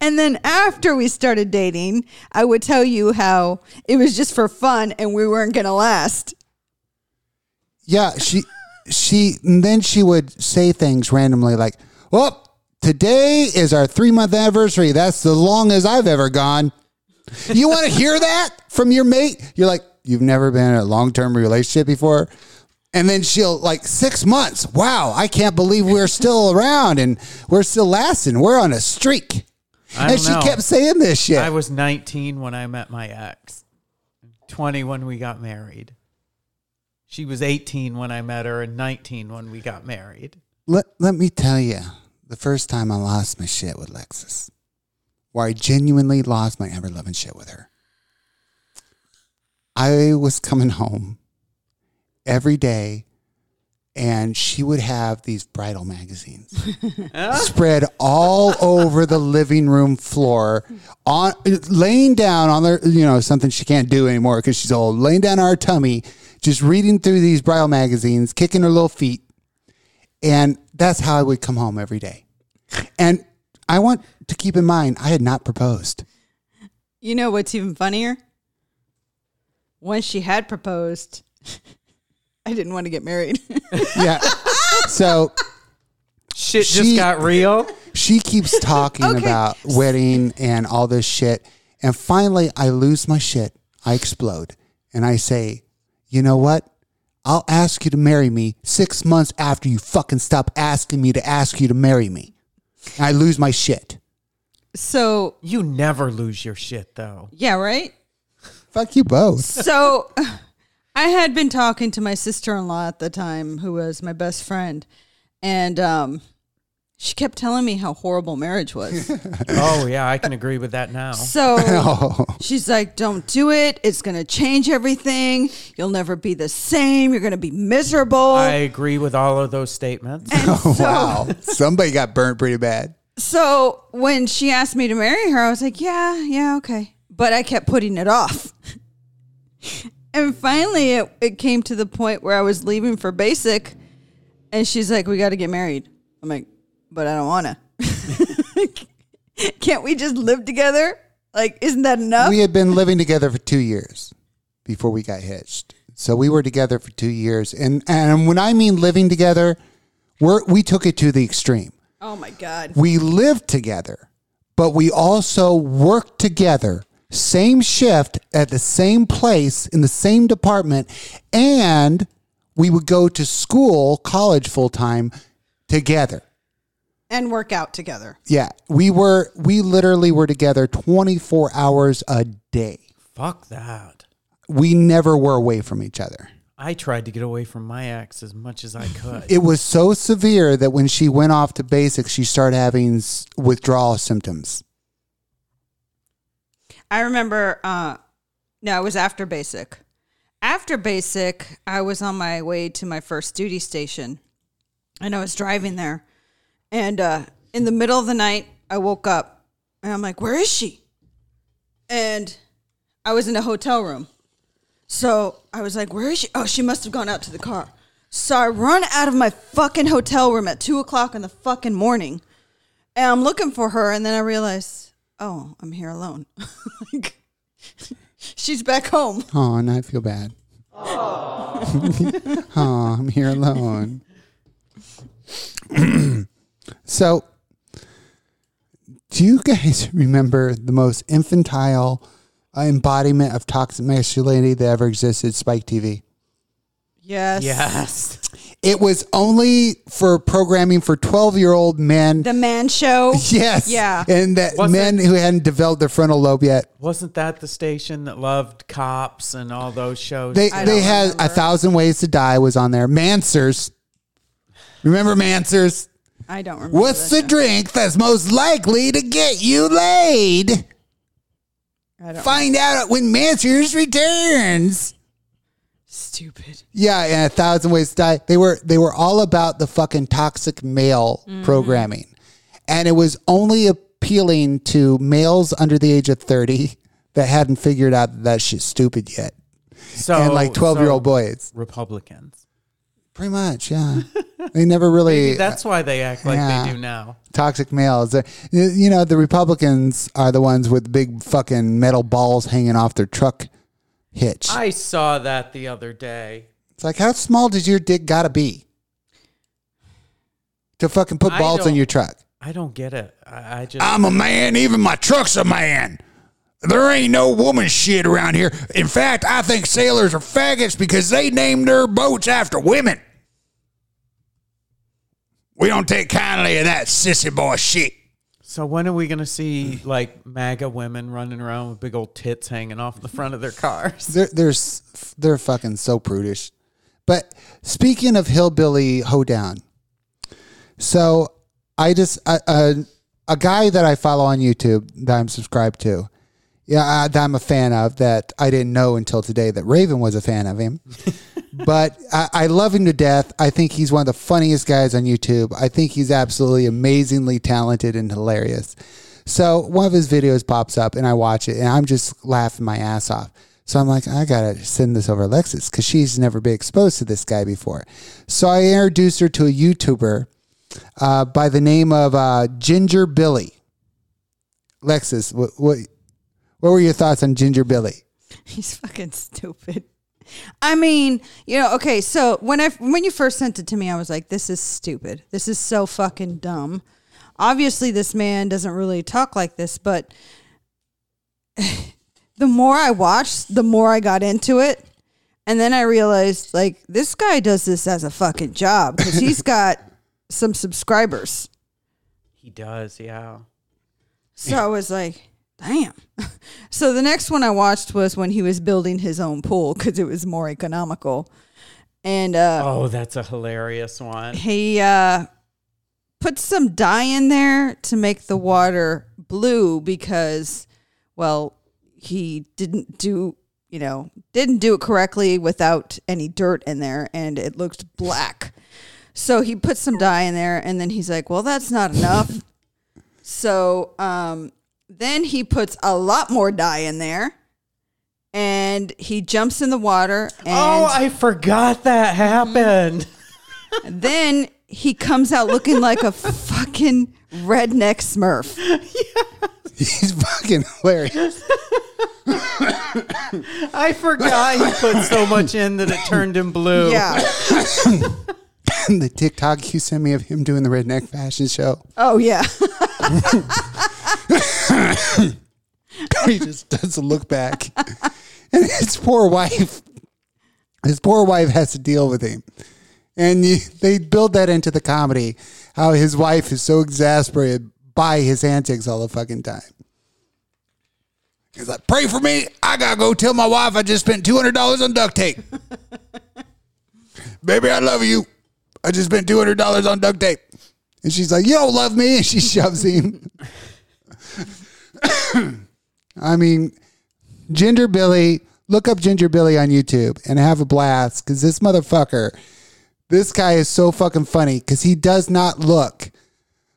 And then after we started dating, I would tell you how it was just for fun and we weren't going to last. Yeah, she she and then she would say things randomly like, "Well, today is our 3-month anniversary. That's the longest I've ever gone." You want to hear that from your mate? You're like, "You've never been in a long-term relationship before?" And then she'll like 6 months. Wow, I can't believe we're still around and we're still lasting. We're on a streak. And she know. kept saying this shit. I was 19 when I met my ex, 20 when we got married. She was 18 when I met her and 19 when we got married. let, let me tell you, the first time I lost my shit with Lexus, where I genuinely lost my ever loving shit with her, I was coming home every day and she would have these bridal magazines spread all over the living room floor on laying down on there you know something she can't do anymore because she's old laying down on her tummy just reading through these bridal magazines kicking her little feet and that's how I would come home every day. And I want to keep in mind, I had not proposed. You know what's even funnier? When she had proposed, I didn't want to get married. Yeah. so Shit She- just got real. she keeps talking Okay. about wedding and all this shit. And finally, I lose my shit. I explode. And I say, you know what? I'll ask you to marry me six months after you fucking stop asking me to ask you to marry me. And I lose my shit. So You never lose your shit though. yeah, right. Fuck you both. So I had been talking to my sister in law at the time, who was my best friend, and um, she kept telling me how horrible marriage was. Oh yeah, I can agree with that now. So Oh, she's like, "Don't do it. It's gonna change everything. You'll never be the same. You're gonna be miserable." I agree with all of those statements. and so, wow. Somebody got burnt pretty bad. so when she asked me to marry her, I was like, "Yeah, yeah, okay," but I kept putting it off. And finally, it, it came to the point where I was leaving for basic, and she's like, "We got to get married." I'm like, "But I don't want to." Can't we just live together? Like, isn't that enough? We had been living together for two years before we got hitched. So we were together for two years. And, and when I mean living together, we're, we took it to the extreme. oh my god! We lived together, but we also worked together, same shift at the same place in the same department, and we would go to school, college full time together. And work out together. Yeah, we were we literally were together 24 hours a day. Fuck that. We never were away from each other. I tried to get away from my ex as much as I could. It was so severe that when she went off to basic, she started having withdrawal symptoms. I remember. uh No, it was after basic. After basic, I was on my way to my first duty station, and I was driving there. And uh, in the middle of the night, I woke up, and I'm like, "Where is she?" And I was in a hotel room, so I was like, "Where is she?" Oh, she must have gone out to the car. So I run out of my fucking hotel room at two o'clock in the fucking morning, and I'm looking for her, and then I realize, oh, I'm here alone. like, she's back home. Oh, and I feel bad. oh, I'm here alone. so, do you guys remember the most infantile uh, embodiment of toxic masculinity that ever existed, Spike TV? Yes. yes. It was only for programming for 12 year old men. The man show. yes. Yeah. And that Was men who hadn't developed their frontal lobe yet. Wasn't that the station that loved cops and all those shows? They I they don't had remember. a thousand ways to die was on there. Manswers. Remember Manswers? I don't remember. What's the that. drink that's most likely to get you laid? I don't. Find out when Manswers returns. Stupid. Yeah, and a thousand ways to die. They were they were all about the fucking toxic male Mm-hmm. programming, and it was only appealing to males under the age of thirty that hadn't figured out that, that shit's stupid yet, so, and like twelve year old so boys. Republicans. Pretty much, yeah. they never really Maybe that's why they act like Yeah. they do now. toxic males. You you know, the Republicans are the ones with big fucking metal balls hanging off their truck hitch. I saw that the other day. It's like, how small does your dick gotta be to fucking put I balls in don't- your truck? I don't get it. I, I just I'm a man, even my truck's a man. There ain't no woman shit around here. In fact, I think sailors are faggots because they named their boats after women. We don't take kindly to that sissy boy shit. So when are we gonna see hmm. like MAGA women running around with big old tits hanging off the front of their cars? They're they're they're fucking so prudish. But speaking of hillbilly hoedown, so I just a, a, a guy that I follow on YouTube that I'm subscribed to, yeah, I, that I'm a fan of. That I didn't know until today that Raven was a fan of him. but I, I love him to death. I think he's one of the funniest guys on YouTube. I think he's absolutely amazingly talented and hilarious. So one of his videos pops up and I watch it and I'm just laughing my ass off. So I'm like, I gotta send this over to Alexis because she's never been exposed to this guy before. So I introduced her to a YouTuber uh, by the name of uh, Ginger Billy. Alexis, what, what what were your thoughts on Ginger Billy? He's fucking stupid. I mean, you know, okay, so when I when you first sent it to me, I was like, this is stupid. This is so fucking dumb. Obviously this man doesn't really talk like this, but the more I watched, the more I got into it. And then I realized, like, this guy does this as a fucking job because he's got some subscribers. He does, yeah. So I was like, damn. So the next one I watched was when he was building his own pool because it was more economical. And uh, Oh, that's a hilarious one. he uh, put some dye in there to make the water blue because, well, he didn't do, you know, didn't do it correctly without any dirt in there and it looked black. So he put some dye in there and then he's like, well, that's not enough. so um, then he puts a lot more dye in there and he jumps in the water oh, and oh, I forgot that happened. then he comes out looking like a fucking redneck smurf. He's fucking hilarious. I forgot he put so much in that it turned him blue. Yeah. the TikTok you sent me of him doing the redneck fashion show. Oh yeah. he just doesn't look back. And his poor wife, his poor wife has to deal with him. And you, they build that into the comedy, how his wife is so exasperated by his antics all the fucking time. He's like, pray for me. I gotta go tell my wife I just spent $200 on duct tape. Baby, I love you. I just spent $200 on duct tape. And she's like, you don't love me. And she shoves him. I mean, Ginger Billy, look up Ginger Billy on YouTube and have a blast because this motherfucker, this guy is so fucking funny because he does not look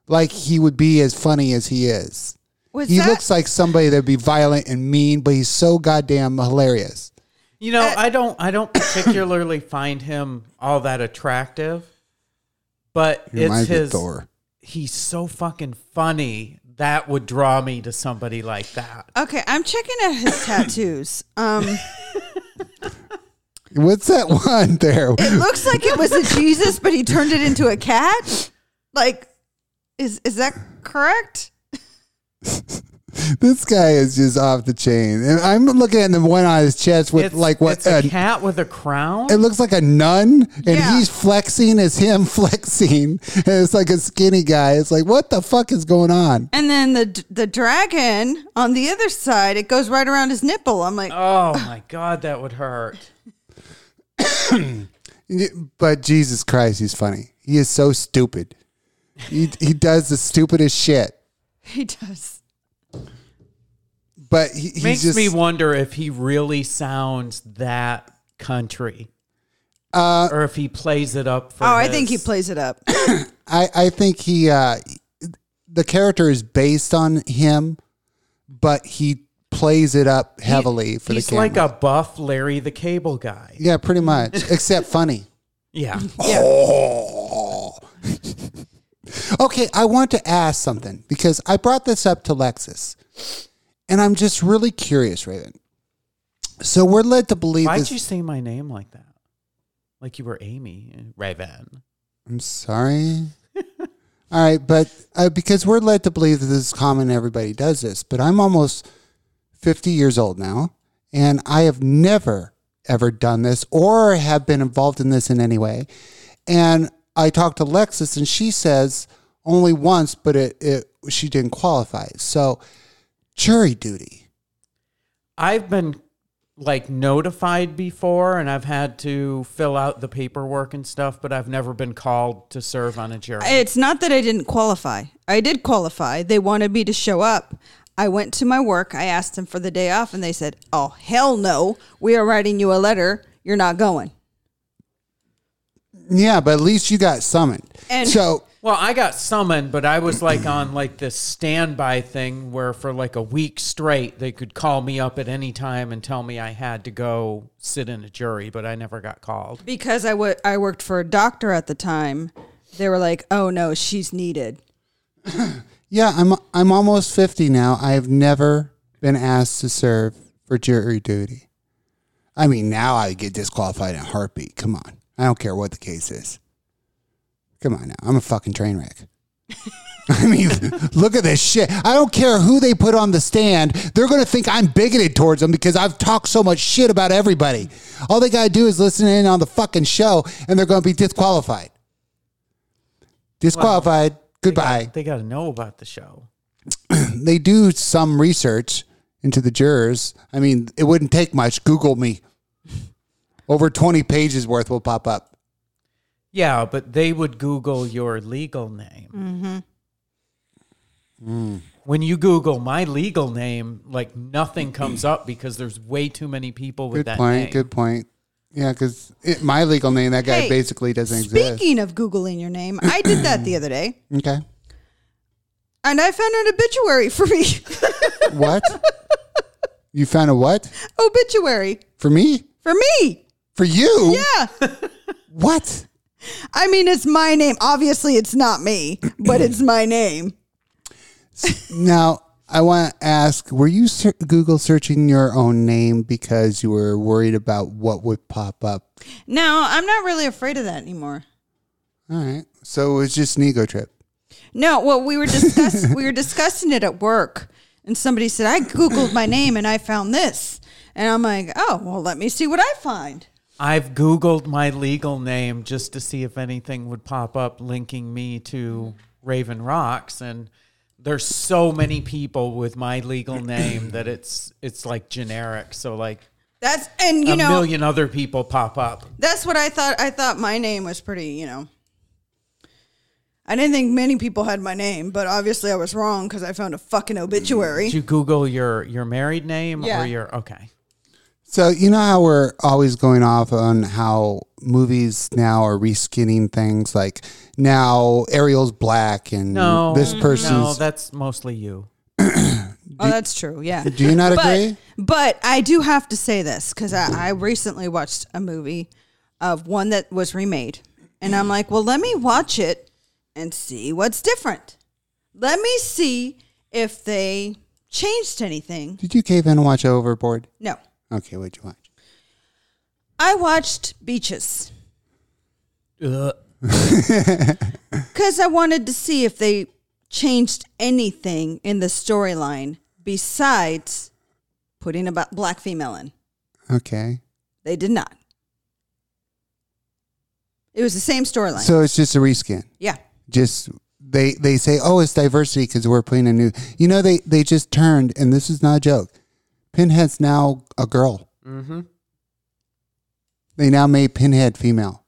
like he would be as funny as he is. Was he that- looks like somebody that'd be violent and mean, but he's so goddamn hilarious. You know, uh, I don't I don't particularly find him all that attractive. But He it's reminds me of his Thor. he's so fucking funny. That would draw me to somebody like that. Okay, I'm checking out his tattoos. Um, What's that one there? it looks like it was a Jesus, but he turned it into a cat. Like, is is that correct? This guy is just off the chain. And I'm looking at the one on his chest with It's like what it's a uh, cat with a crown. it looks like a nun and Yeah. he's flexing as him flexing and it's like a skinny guy it's like what the fuck is going on And then the the dragon on the other side, it goes right around his nipple. I'm like, oh my god, that would hurt. but jesus christ he's funny he is so stupid he, he does the stupidest shit he does. But he, he's Makes just me wonder if he really sounds that country. Uh, or if he plays it up for Oh, I think he plays it up. I, I think he uh the character is based on him but he plays it up heavily for the He's camera like a buff Larry the Cable Guy. yeah pretty much except funny Yeah. Oh. okay, I want to ask something because I brought this up to Lexus, and I'm just really curious, Raven. So we're led to believe Why'd this. you say my name like that? Like you were Amy Raven. I'm sorry. All right, but uh, because we're led to believe that this is common, everybody does this. But I'm almost 50 years old now, and I have never ever done this or have been involved in this in any way. And I talked to Lexus, and she says only once, but it, it she didn't qualify. So jury duty. I've been like notified before and I've had to fill out the paperwork and stuff, but I've never been called to serve on a jury. It's not that I didn't qualify. I did qualify. They wanted me to show up. I went to my work. I asked them for the day off, and they said, "Oh hell no! We are writing you a letter. You're not going." Yeah, but at least you got summoned. And- so well, I got summoned, but I was like on like this standby thing where for like a week straight they could call me up at any time and tell me I had to go sit in a jury, but I never got called. Because I wo- I worked for a doctor at the time, they were like, "Oh no, she's needed." Yeah, I'm I'm almost 50 now. I have never been asked to serve for jury duty. I mean, now I get disqualified in a heartbeat. Come on. I don't care what the case is. Come on now. I'm a fucking train wreck. I mean, look at this shit. I don't care who they put on the stand. They're going to think I'm bigoted towards them because I've talked so much shit about everybody. All they got to do is listen in on the fucking show and they're going to be disqualified. Disqualified. Goodbye. They got to know about the show. they do some research into the jurors. I mean, it wouldn't take much. Google me. Over 20 pages worth will pop up. Yeah, but they would Google your legal name. Mm-hmm. When you Google my legal name, like nothing comes up because there's way too many people with Good that point. name. Good point. Yeah, because my legal name, that guy Hey, basically doesn't exist. Speaking of Googling your name, I did that the other day. Okay. And I found an obituary for me. What? you found a what? obituary For me? for me. For you? Yeah. What? I mean, it's my name. Obviously, it's not me, but it's my name. Now, I want to ask were you ser- Google searching your own name because you were worried about what would pop up? No, I'm not really afraid of that anymore. All right. So it was just an ego trip. No, well, we were discuss we were discussing it at work, and somebody said I googled my name and I found this, and I'm like, oh, well, let me see what I find. I've Googled my legal name just to see if anything would pop up linking me to Raven Rocks. And there's so many people with my legal name that it's it's like generic. So like That's and you know a know million other people pop up. that's what I thought. I thought my name was pretty, you know. I didn't think many people had my name, but obviously I was wrong because I found a fucking obituary. Did you Google your your married name Yeah. or your okay? So you know how we're always going off on how movies now are reskinning things like now Ariel's black and No, this mm-hmm. person's no, that's mostly you. Oh, that's true. Yeah. Do you not but, agree? But I do have to say this because I, I recently watched a movie of one that was remade, and I'm like, well, let me watch it and see what's different. Let me see if they changed anything. Did you cave in and watch Overboard? No, Okay, what'd you watch? I watched Beaches uh. because I wanted to see if they changed anything in the storyline besides putting a black female in. Okay. They did not. It was the same storyline. So it's just a reskin. yeah. Just they they say, "Oh, it's diversity because we're putting a new." You know, they they just turned, and this is not a joke. Pinhead's now a girl. Mm-hmm. They now made Pinhead female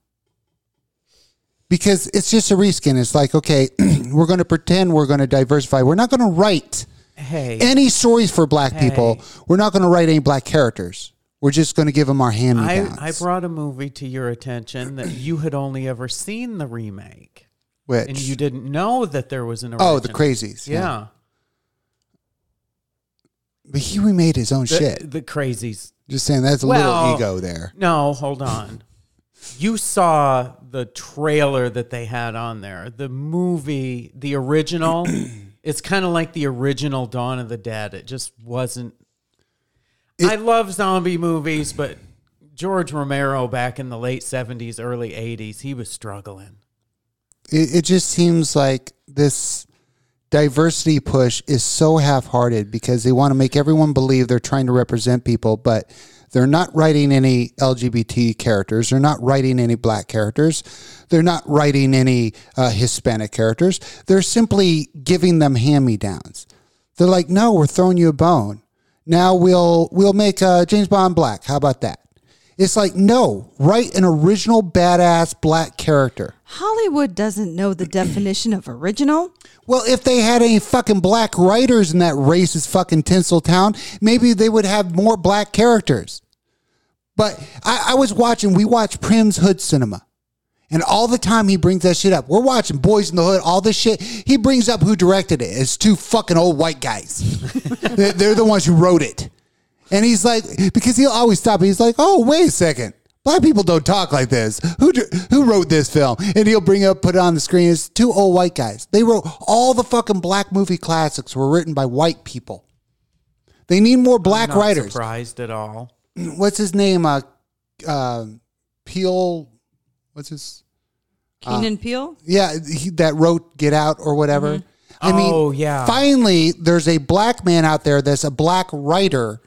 because it's just a reskin. It's like, okay, we're going to pretend we're going to diversify. We're not going to write Hey, any stories for black people. We're not going to write any black characters. We're just going to give them our hand me I, downs. I brought a movie to your attention that you had only ever seen the remake, Which and you didn't know that there was an original. oh, the crazies. Yeah, but he remade his own the, shit. the crazies. Just saying, that's a Well- little ego there. No, hold on. You saw the trailer that they had on there. The movie, the original, it's kind of like the original Dawn of the Dead. It just wasn't. I love zombie movies, but George Romero back in the late 70s, early 80s, he was struggling. It, it just seems like this diversity push is so half-hearted because they want to make everyone believe they're trying to represent people, but they're not writing any LGBT characters. They're not writing any black characters. They're not writing any uh, Hispanic characters. They're simply giving them hand-me-downs. They're like, no, we're throwing you a bone. Now we'll we'll make uh, James Bond black. How about that? It's like, no, write an original badass black character. Hollywood doesn't know the definition of original. Well, if they had any fucking black writers in that racist fucking Tinseltown, maybe they would have more black characters. But I, I was watching, we watch Prim's Hood Cinema. And all the time he brings that shit up. We're watching Boys in the Hood, all this shit. He brings up who directed it. It's two fucking old white guys. they're, they're the ones who wrote it. And he's like, because he'll always stop. He's like, oh, wait a second. Black people don't talk like this. Who d- who wrote this film? And he'll bring up, put it on the screen. It's two old white guys. They wrote all the fucking black movie classics were written by white people. They need more black Not writers. surprised at all. What's his name? Uh, uh, Peel. What's his? Keenan Peele. Yeah, he, that wrote Get Out or whatever. I mean, Oh, yeah. Finally, there's a black man out there that's a black writer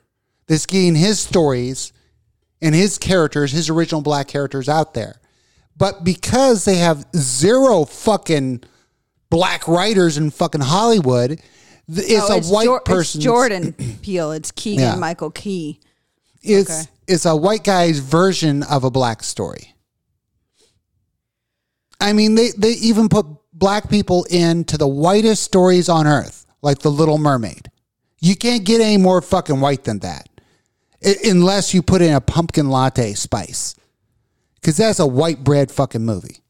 that's getting his stories and his characters, his original black characters out there. But because they have zero fucking black writers in fucking Hollywood, it's Oh, a white Jor- person. Jordan Peele. It's Keegan Yeah. Michael Key. It's Okay. it's a white guy's version of a black story. I mean, they they even put black people into the whitest stories on earth, like The Little Mermaid. You can't get any more fucking white than that, unless you put in a pumpkin latte spice, because that's a white bread fucking movie.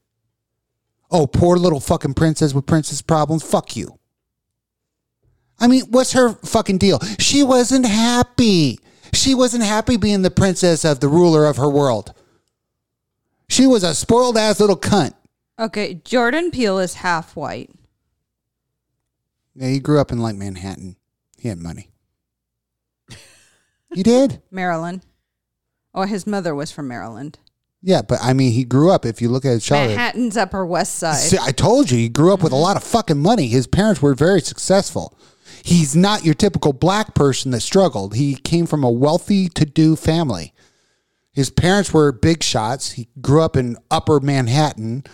Oh, poor little fucking princess with princess problems. Fuck you. I mean, what's her fucking deal? She wasn't happy. She wasn't happy being the princess of the ruler of her world. She was a spoiled ass little cunt. Okay, Jordan Peele is half white. Yeah, he grew up in like Manhattan. He had money. He did? Maryland. Oh, his mother was from Maryland. Yeah, but I mean, he grew up. If you look at his childhood, Manhattan's Upper West Side. See, I told you, he grew up with a lot of fucking money. His parents were very successful. He's not your typical black person that struggled. He came from a wealthy to do family. His parents were big shots. He grew up in upper Manhattan.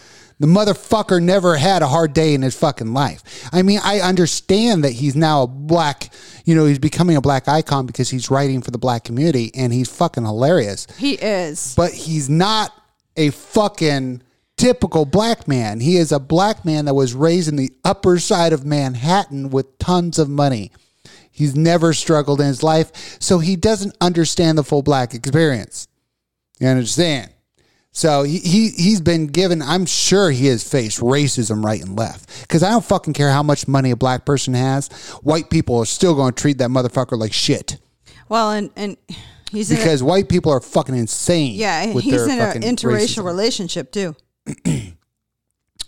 The motherfucker never had a hard day in his fucking life. I mean, I understand that he's now a black, you know, he's becoming a black icon because he's writing for the black community and he's fucking hilarious He is. but he's not a fucking typical black man. He is a black man that was raised in the upper side of Manhattan with tons of money. He's never struggled in his life, so he doesn't understand the full black experience. You understand? So he, he he's been given. I'm sure he has faced racism right and left. Because I don't fucking care how much money a black person has. White people are still going to treat that motherfucker like shit. Well, and and he's in a, Because white people are fucking insane. yeah, with he's their in an interracial racism. relationship too.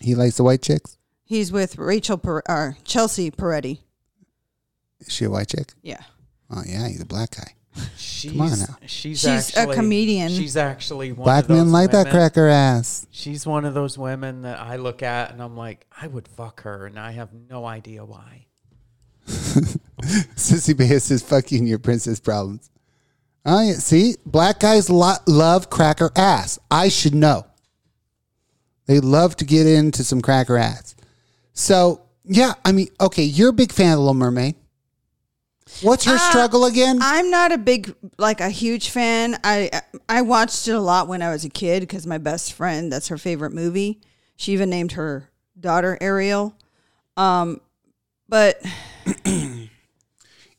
He likes the white chicks. He's with Rachel per, or Chelsea Peretti. Is she a white chick? Yeah. Oh yeah, he's a black guy. She's, on now. She's, She's a comedian. She's actually one Black of those men like that cracker ass. She's one of those women that I look at and I'm like, I would fuck her, and I have no idea why. Sissy Bass is fucking your princess problems." Oh yeah, see, black guys lo- love cracker ass. I should know. They love to get into some cracker ass. So yeah, I mean, okay, you're a big fan of Little Mermaid. What's her Uh, struggle again? I'm not a big like a huge fan. I I watched it a lot when I was a kid because my best friend that's her favorite movie. She even named her daughter Ariel. Um, but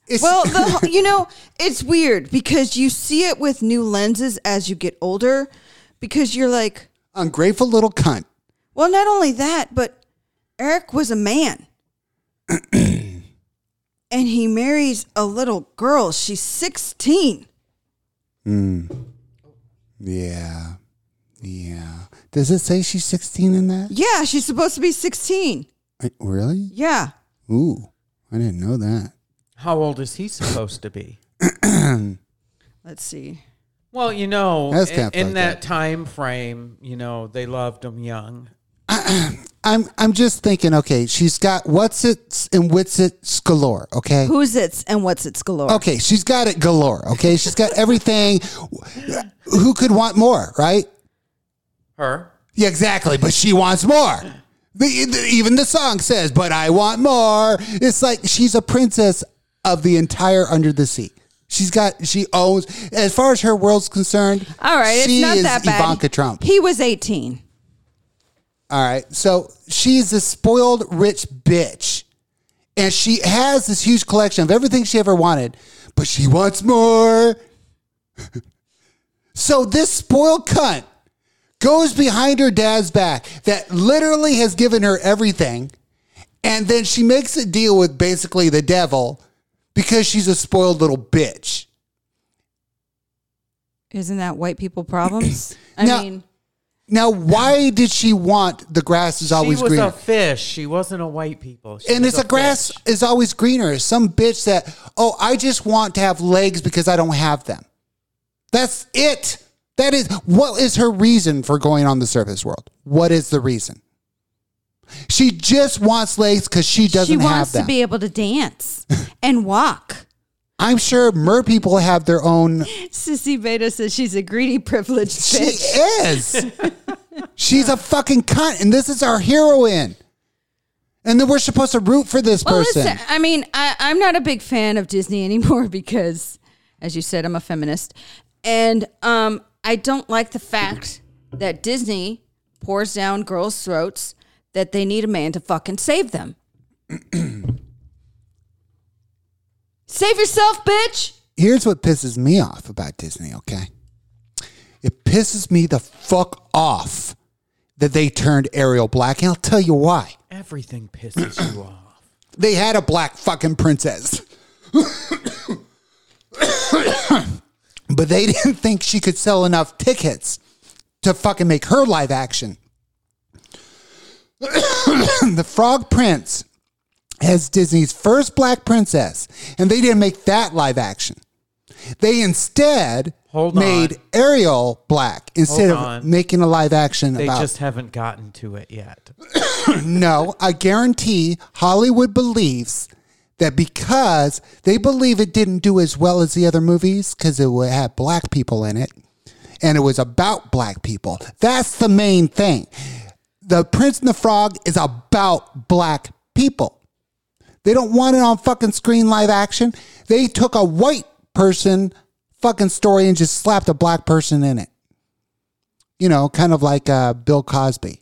It's- well, the, you know, it's weird because you see it with new lenses as you get older. Because you're like, ungrateful little cunt. well, not only that, but Eric was a man. And he marries a little girl. She's 16. Hmm. Yeah, yeah. Does it say she's 16 in that? Yeah, she's supposed to be 16. Wait, Really? Yeah. Ooh, I didn't know that. How old is he supposed to be? Let's see. Well, you know, in, in fucked that up. time frame, you know, they loved him young. I'm I'm just thinking. Okay, she's got what's it and what's it galore. Okay. Who's it's and what's it's galore? Okay, she's got it galore. Okay, she's got everything. Who could want more, right? Her? Yeah, exactly. But she wants more. The, the- even the song says, "But I want more." It's like she's a princess of the entire Under the Sea. She's got. She owns. As far as her world's concerned, All right, she it's not is that bad. Ivanka Trump. He was 18. All right. So she's a spoiled rich bitch. And she has this huge collection of everything she ever wanted, but she wants more. so this spoiled cunt goes behind her dad's back that literally has given her everything. And then she makes a deal with basically the devil because she's a spoiled little bitch. Isn't that white people problems? I Now- mean, Now, why did she want the grass is always greener? she was greener? a fish. She wasn't a white people. She and it's a grass fish. is always greener. Some bitch that, oh, I just want to have legs because I don't have them. That's it. That is what is her reason for going on the surface world? What is the reason? She just wants legs because she doesn't she have wants to be able to dance and walk. I'm sure mer people have their own. Sissy Beta says she's a greedy, privileged She is. She's a fucking cunt, and this is our heroine. And then we're supposed to root for this Well, person. listen, I mean, I, I'm not a big fan of Disney anymore because, as you said, I'm a feminist, and um, I don't like the fact that Disney pours down girls' throats that they need a man to fucking save them. save yourself, bitch. Here's what pisses me off about Disney, okay? It pisses me the fuck off that they turned Ariel black, and I'll tell you why. Everything pisses you off. They had a black fucking princess. but they didn't think she could sell enough tickets to fucking make her live action. the Frog Prince has Disney's first black princess, and they didn't make that live action. They instead Hold made on. Ariel black instead Hold of on. making a live action They about just haven't gotten to it yet. no, I guarantee Hollywood believes that because they believe it didn't do as well as the other movies because it would have black people in it and it was about black people. That's the main thing. The Prince and the Frog is about black people. They don't want it on fucking screen live action. They took a white person fucking story and just slapped a black person in it. You know, kind of like uh, Bill Cosby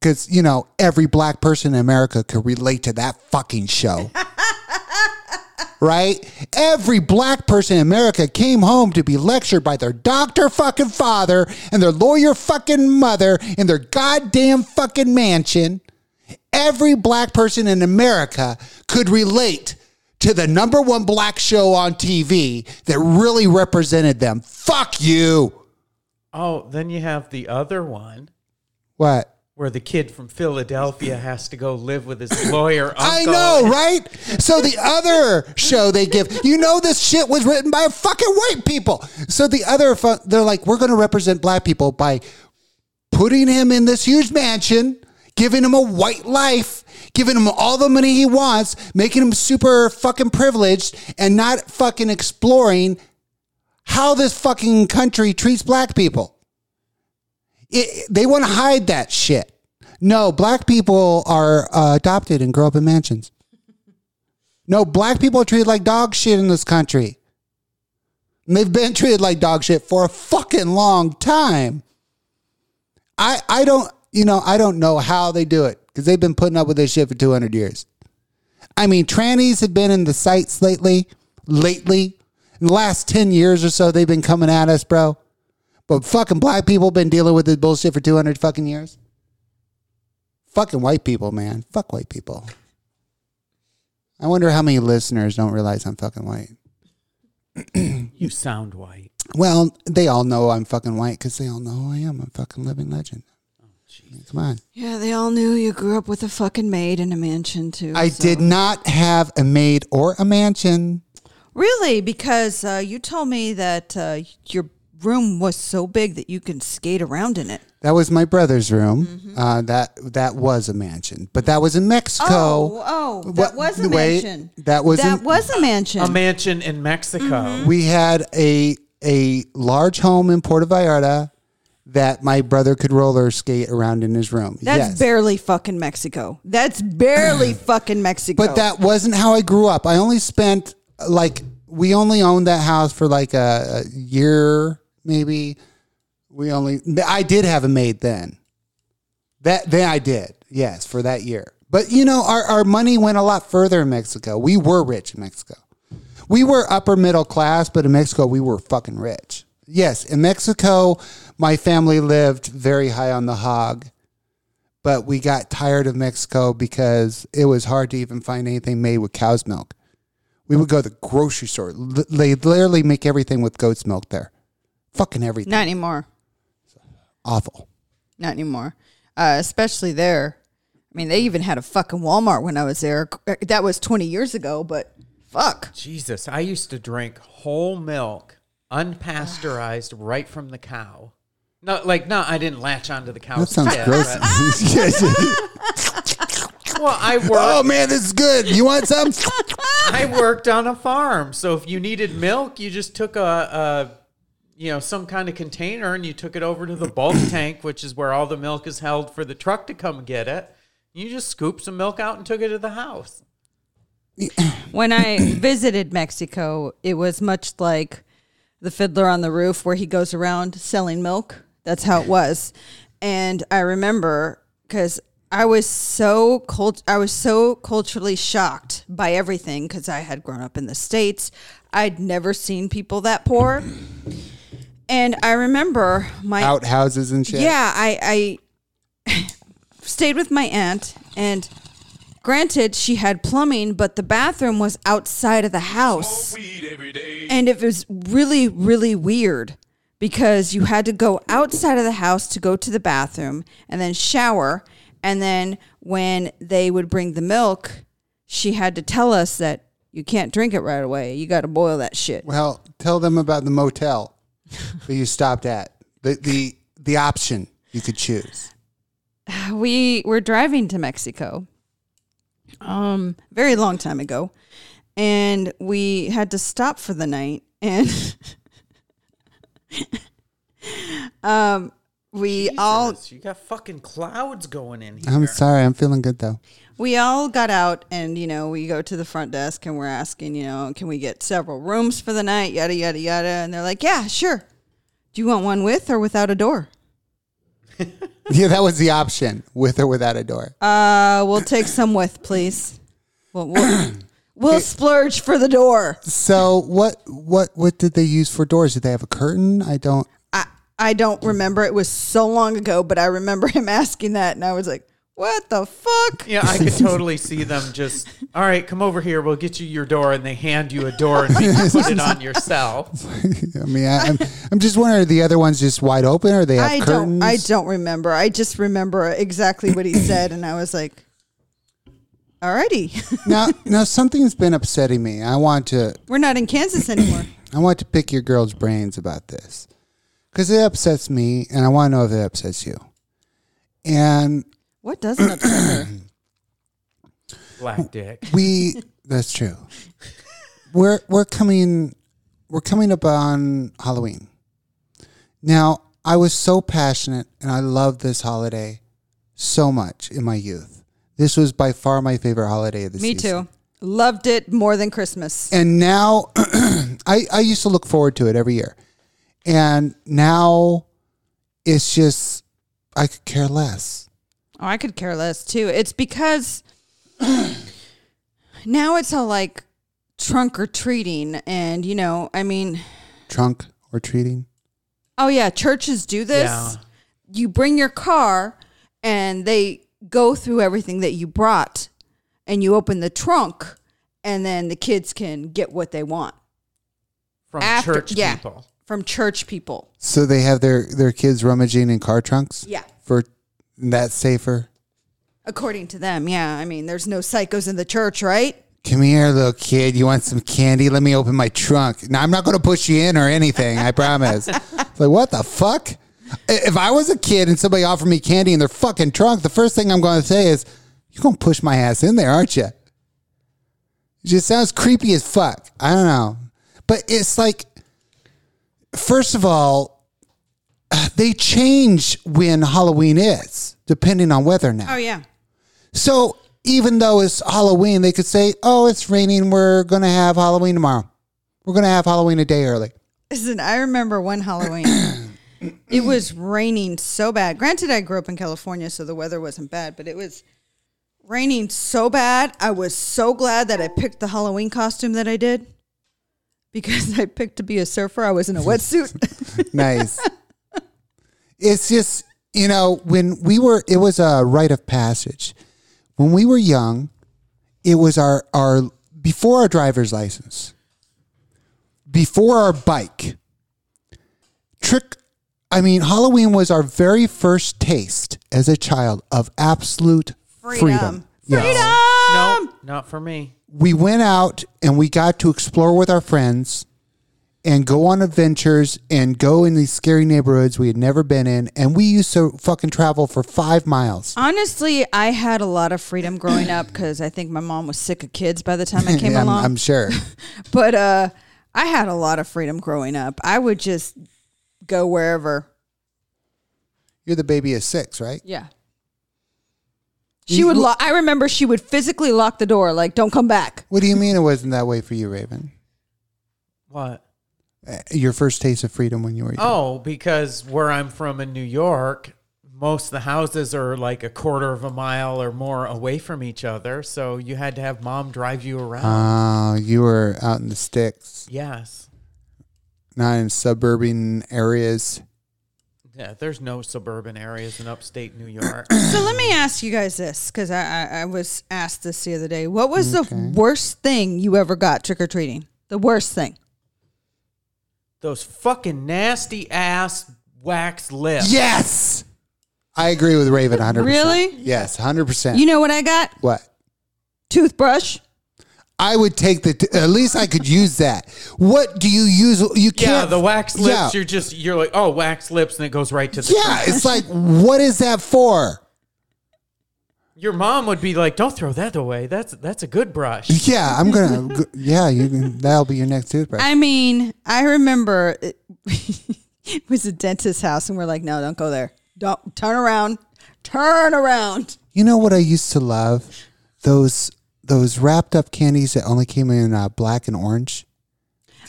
because you know every black person in America could relate to that fucking show. right? Every black person in America came home to be lectured by their doctor fucking father and their lawyer fucking mother in their goddamn fucking mansion. Every black person in America could relate to the number one black show on TV that really represented them. Fuck you. Oh, then you have the other one What? where the kid from Philadelphia has to go live with his lawyer uncle. I know, right? So the other show they give, you know, this shit was written by fucking white people. So the other, they're like, we're going to represent black people by putting him in this huge mansion, giving him a white life, giving him all the money he wants, making him super fucking privileged, and not fucking exploring how this fucking country treats black people. It, they want to hide that shit. No, black people are uh, adopted and grow up in mansions. No, black people are treated like dog shit in this country. And they've been treated like dog shit for a fucking long time. I I don't, you know, I don't know how they do it because they've been putting up with this shit for 200 years. I mean, trannies have been in the sights lately, lately. In the last 10 years or so, they've been coming at us, bro. But fucking black people been dealing with this bullshit for 200 fucking years. Fucking white people, man. Fuck white people. I wonder how many listeners don't realize I'm fucking white. You sound white. Well, they all know I'm fucking white because they all know who I am. I'm fucking living legend. Come on. Yeah, they all knew you grew up with a fucking maid in a mansion too. I so- did not have a maid or a mansion. Really? Because uh, you told me that uh, your room was so big that you can skate around in it. That was my brother's room. Mm-hmm. Uh, that that was a mansion, but that was in Mexico. Oh, oh, that was a wait, mansion. that was that in- was a mansion. A mansion in Mexico. Mm-hmm. We had a a large home in Puerto Vallarta that my brother could roller skate around in his room. That's yes. barely fucking Mexico. That's barely fucking Mexico. But that wasn't how I grew up. I only spent like we only owned that house for like a, a year, maybe. We only I did have a maid then. That then I did, yes, for that year. But you know, our, our money went a lot further in Mexico. We were rich in Mexico. We were upper middle class, but in Mexico we were fucking rich. Yes, in Mexico, my family lived very high on the hog but we got tired of Mexico because it was hard to even find anything made with cow's milk. We would go to the grocery store. L- They literally make everything with goat's milk there. Fucking everything. not anymore. Awful. Not anymore. Uh, especially there. I mean, they even had a fucking Walmart when I was there. That was 20 years ago, but fuck. Jesus, I used to drink whole milk, unpasteurized, right from the cow. No, like no, I didn't latch onto the couch. That sounds yet, gross. Ah! but- well, I worked. oh man, this is good. You want some? I worked on a farm, so if you needed milk, you just took a, a, you know, some kind of container and you took it over to the bulk tank, which is where all the milk is held for the truck to come get it. You just scooped some milk out and took it to the house. When I visited Mexico, it was much like the Fiddler on the Roof, where he goes around selling milk. That's how it was. And I remember because I was so cult- I was so culturally shocked by everything because I had grown up in the states. I'd never seen people that poor, and I remember my Outhouses and shit. yeah, I, I stayed with my aunt, and granted, she had plumbing, but the bathroom was outside of the house. And it was really, really weird because you had to go outside of the house to go to the bathroom and then shower. And then when they would bring the milk, she had to tell us that you can't drink it right away. You got to boil that shit. Well, tell them about the motel that you stopped at. The the the option you could choose. we were driving to Mexico, um, very long time ago, and we had to stop for the night, and um, we all you got fucking clouds going in here. I'm sorry, I'm feeling good though. we all got out, and you know, we go to the front desk, and we're asking, you know, can we get several rooms for the night? Yada yada yada, and they're like, yeah, sure. Do you want one with or without a door? Yeah, that was the option, with or without a door. Uh, we'll take some with, please. We'll, we'll, we'll splurge for the door. So what what what did they use for doors? Did they have a curtain? I don't. I, I don't remember. It was so long ago, but I remember him asking that, and I was like, "What the fuck?" Yeah, I could totally see them just. All right, come over here. We'll get you your door, and they hand you a door and you put it on yourself. I mean, I, I'm I'm just wondering, are the other ones just wide open, or they have I curtains? don't. I don't remember. I just remember exactly what he said, and I was like, "Alrighty, now, now something's been upsetting me. I want to we're not in Kansas anymore." I want to pick your girl's brains about this because it upsets me, and I want to know if it upsets you. And What doesn't upset her? Black dick. we that's true. We're we're coming we're coming up on Halloween. Now, I was so passionate and I loved this holiday so much in my youth. This was by far my favorite holiday of the Me season. Me too. Loved it more than Christmas. And now I, I used to look forward to it every year. And now it's just I could care less. Oh, I could care less too. It's because now it's all like trunk or treating, and you know, I mean, Trunk or treating. oh yeah, churches do this. Yeah. You bring your car, and they go through everything that you brought, and you open the trunk, and then the kids can get what they want From After- church yeah. people. from church people. So they have their, their kids rummaging in car trunks? Yeah. For that safer. According to them, yeah. I mean, there's no psychos in the church, right? Come here, little kid. You want some candy? Let me open my trunk. Now, I'm not going to push you in or anything. I promise. It's like, what the fuck? If I was a kid and somebody offered me candy in their fucking trunk, the first thing I'm going to say is, you're going to push my ass in there, aren't you? It just sounds creepy as fuck. I don't know. But it's like, first of all, they change when Halloween is, depending on weather now. Oh yeah. So even though it's Halloween, they could say, "Oh, it's raining. We're gonna have Halloween tomorrow. We're gonna have Halloween a day early." Listen, I remember one Halloween. it was raining so bad. Granted, I grew up in California, so the weather wasn't bad, but it was raining so bad. I was so glad that I picked the Halloween costume that I did because I picked to be a surfer. I was in a wetsuit. Nice. it's just you know when we were, it was a rite of passage. When we were young, it was our our before our driver's license, before our bike. Trick. I mean, Halloween was our very first taste as a child of absolute freedom. Freedom. Yes. No, not for me. we went out and we got to explore with our friends and go on adventures and go in these scary neighborhoods we had never been in. And we used to fucking travel for five miles. Honestly, I had a lot of freedom growing up because I think my mom was sick of kids by the time I came I'm, along. I'm sure. but uh, I had a lot of freedom growing up. I would just go wherever. You're the baby of six, right? Yeah. She would. Lo- I remember she would physically lock the door, like "Don't come back." What do you mean it wasn't that way for you, Raven? What? Uh, Your first taste of freedom when you were young. Oh, because where I'm from in New York, most of the houses are like a quarter of a mile or more away from each other. So you had to have mom drive you around. Oh, you were out in the sticks, yes. Not in suburban areas. Yeah, there's no suburban areas in upstate New York. So let me ask you guys this, because I, I I was asked this the other day. What was the worst thing you ever got trick or treating? The worst thing. Those fucking nasty ass wax lips. Yes, I agree with Raven 100%. Really? Yes, 100. percent You know what I got? What? Toothbrush. I would take the. T- at least I could use that. What do you use? You can't. the wax lips. Yeah. You're just you're like, oh, wax lips, and it goes right to the. Yeah, it's like, what is that for? Your mom would be like, don't throw that away. That's that's a good brush. Yeah, I'm gonna. go- yeah, you can, that'll be your next toothbrush. I mean, I remember it, it was a dentist's house, and we're like, no, don't go there. Don't turn around. Turn around. You know what I used to love? Those those wrapped up candies that only came in uh, black and orange.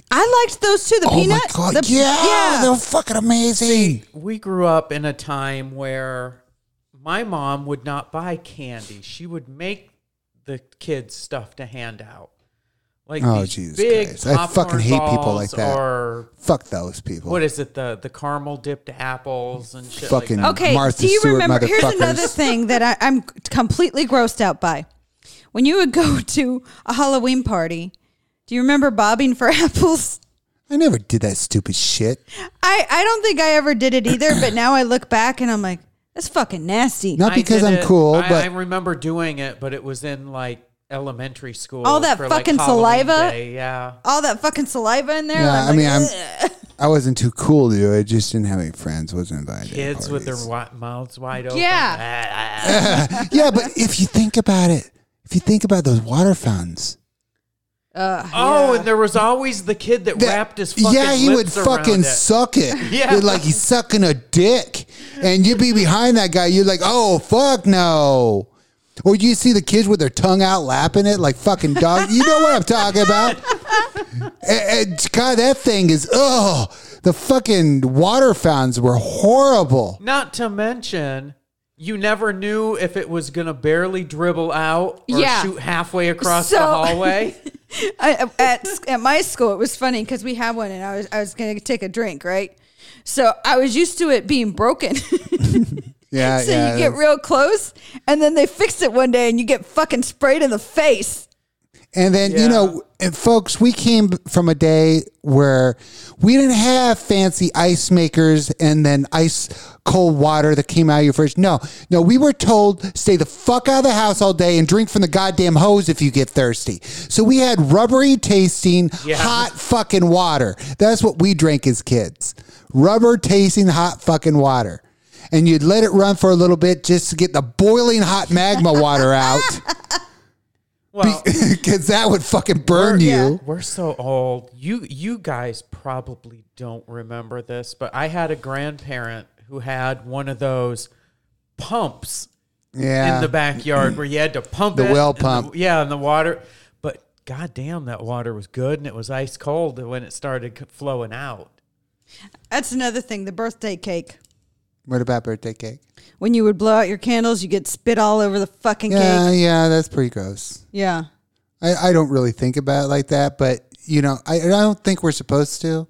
I liked those too. The oh peanut. my god! The- yeah, they're fucking amazing. We grew up in a time where my mom would not buy candy. She would make the kids stuff to hand out. Like Oh, these Jesus big Christ. I fucking hate people like that. Or Fuck those people. what is it? The the caramel dipped apples and shit Fucking- like that. Okay, Martha do you Stewart remember? Here's another thing that I, I'm completely grossed out by. When you would go to a Halloween party, do you remember bobbing for apples? I never did that stupid shit. I, I don't think I ever did it either, but now I look back and I'm like, that's fucking nasty. Not because I'm it- cool, I, but I remember doing it, but it was in like elementary school. All that for, like, fucking Halloween saliva? Day, Yeah. All that fucking saliva in there. Yeah, I'm I like, mean, I'm- "Ugh." I wasn't too cool to do it. I just didn't have any friends. Wasn't invited. to Kids with their parties. wi- mouths wide open. Yeah. yeah, but if you think about it, if you think about those water fountains, uh, Oh, and there was always the kid that, that- wrapped his fucking yeah, he would lips around fucking it. suck it. Yeah. like he's sucking a dick, and you'd be behind that guy. You're like, oh fuck no. Or you see the kids with their tongue out lapping it like fucking dog. You know what I'm talking about? And- and God, that thing is oh, the fucking water fountains were horrible. Not to mention, you never knew if it was gonna barely dribble out or Yeah. shoot halfway across So- the hallway. I, at at my school, it was funny because we had one, and I was I was gonna take a drink, right? So I was used to it being broken. Yeah, so yeah. you get real close, and then they fixed it one day, and you get fucking sprayed in the face. And then, you know, and folks, we came from a day where we didn't have fancy ice makers and then ice cold water that came out of your fridge. No, no, we were told stay the fuck out of the house all day and drink from the goddamn hose if you get thirsty. So we had rubbery tasting, Yeah. hot fucking water. That's what we drank as kids. Rubber tasting hot fucking water. And you'd let it run for a little bit just to get the boiling hot magma water out. Well, Because that would fucking burn you. Yeah. we're so old. You you guys probably don't remember this, but I had a grandparent who had one of those pumps Yeah. in the backyard where you had to pump The it, well and the- pump. yeah, and the water. But goddamn, that water was good, and it was ice cold when it started flowing out. That's another thing. The birthday cake. What about birthday cake? When you would blow out your candles, you get spit all over the fucking Yeah, cake. yeah, yeah, that's pretty gross. Yeah. I, I don't really think about it like that, but you know, I, I don't think we're supposed to.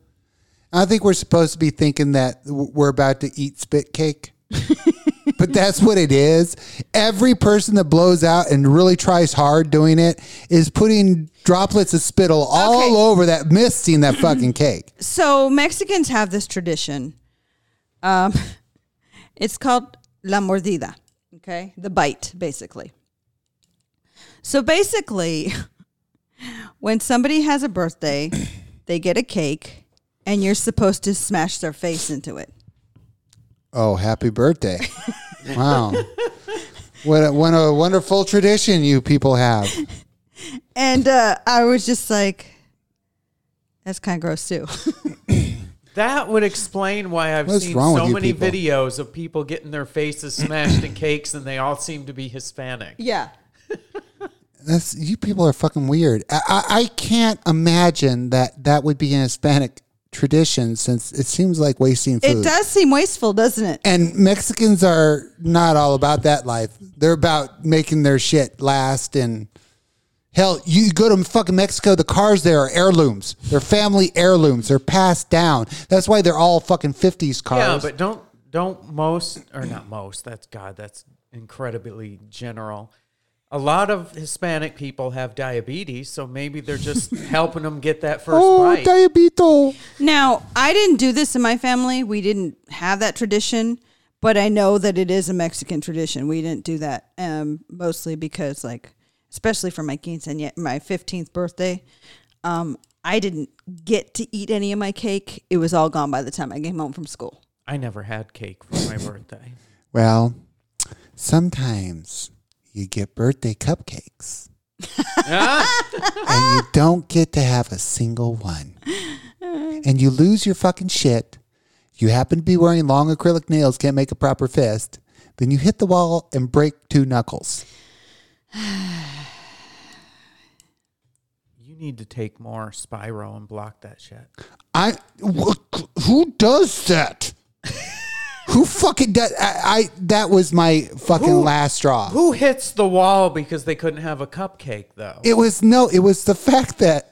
I think we're supposed to be thinking that we're about to eat spit cake. but that's what it is. Every person that blows out and really tries hard doing it is putting droplets of spittle all Okay. over that misting that fucking cake. So Mexicans have this tradition. Um, it's called la mordida. Okay, the bite, basically. So basically, when somebody has a birthday, they get a cake and you're supposed to smash their face into it. Oh, happy birthday. wow. What a, what a wonderful tradition you people have. And uh, I was just like, that's kind of gross too. That would explain why I've What's seen wrong so many people? videos of people getting their faces smashed in cakes and they all seem to be Hispanic. yeah. That's you people are fucking weird. I, I, I can't imagine that that would be an Hispanic tradition since it seems like wasting food. It does seem wasteful, doesn't it? And Mexicans are not all about that life. They're about making their shit last. And hell, you go to fucking Mexico, the cars there are heirlooms. They're family heirlooms. They're passed down. That's why they're all fucking 50s cars. Yeah, but don't don't most or not most. That's God. That's incredibly general. A lot of Hispanic people have diabetes, so maybe they're just helping them get that first oh, bite. diabito. Now, I didn't do this in my family. We didn't have that tradition, but I know that it is a Mexican tradition. We didn't do that um, mostly because, like, especially for my quinceañera, my 15th birthday, um, I didn't get to eat any of my cake. It was all gone by the time I came home from school. I never had cake for my birthday. Well, sometimes you get birthday cupcakes. and you don't get to have a single one. And you lose your fucking shit. You happen to be wearing long acrylic nails, can't make a proper fist. Then you hit the wall and break two knuckles. Need to take more Spyro and block that shit. I wh- who does that? who fucking does? I, I that was my fucking Who- last straw. Who hits the wall because they couldn't have a cupcake though? It was no, it was the fact that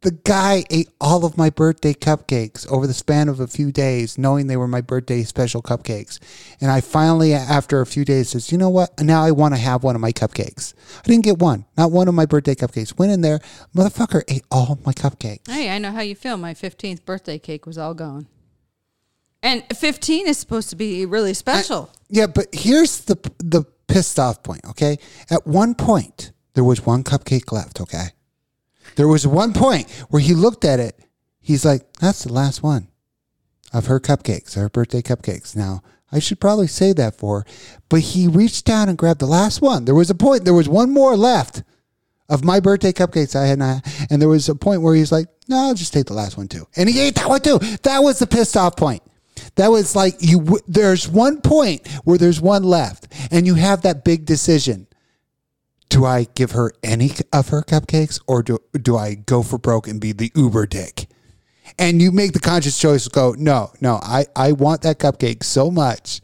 the guy ate all of my birthday cupcakes over the span of a few days, knowing they were my birthday special cupcakes. And I finally, after a few days, says, "You know what? Now I want to have one of my cupcakes." I didn't get one, not one of my birthday cupcakes. Went in there, motherfucker ate all my cupcakes. Hey, I know how you feel. My 15th birthday cake was all gone. And 15 is supposed to be really special. Yeah, but here's the the pissed off point. Okay, at one point there was one cupcake left. Okay, there was one point where he looked at it. He's like, "That's the last one of her cupcakes, her birthday cupcakes." Now I should probably say that for, her. but he reached down and grabbed the last one. There was a point. There was one more left of my birthday cupcakes I had not, and there was a point where he's like, "No, I'll just take the last one too," and he ate that one too. That was the pissed off point. That was like you. w- There's one point where there's one left, and you have that big decision: Do I give her any of her cupcakes, or do do I go for broke and be the Uber dick? And you make the conscious choice to go, no, no, I I want that cupcake so much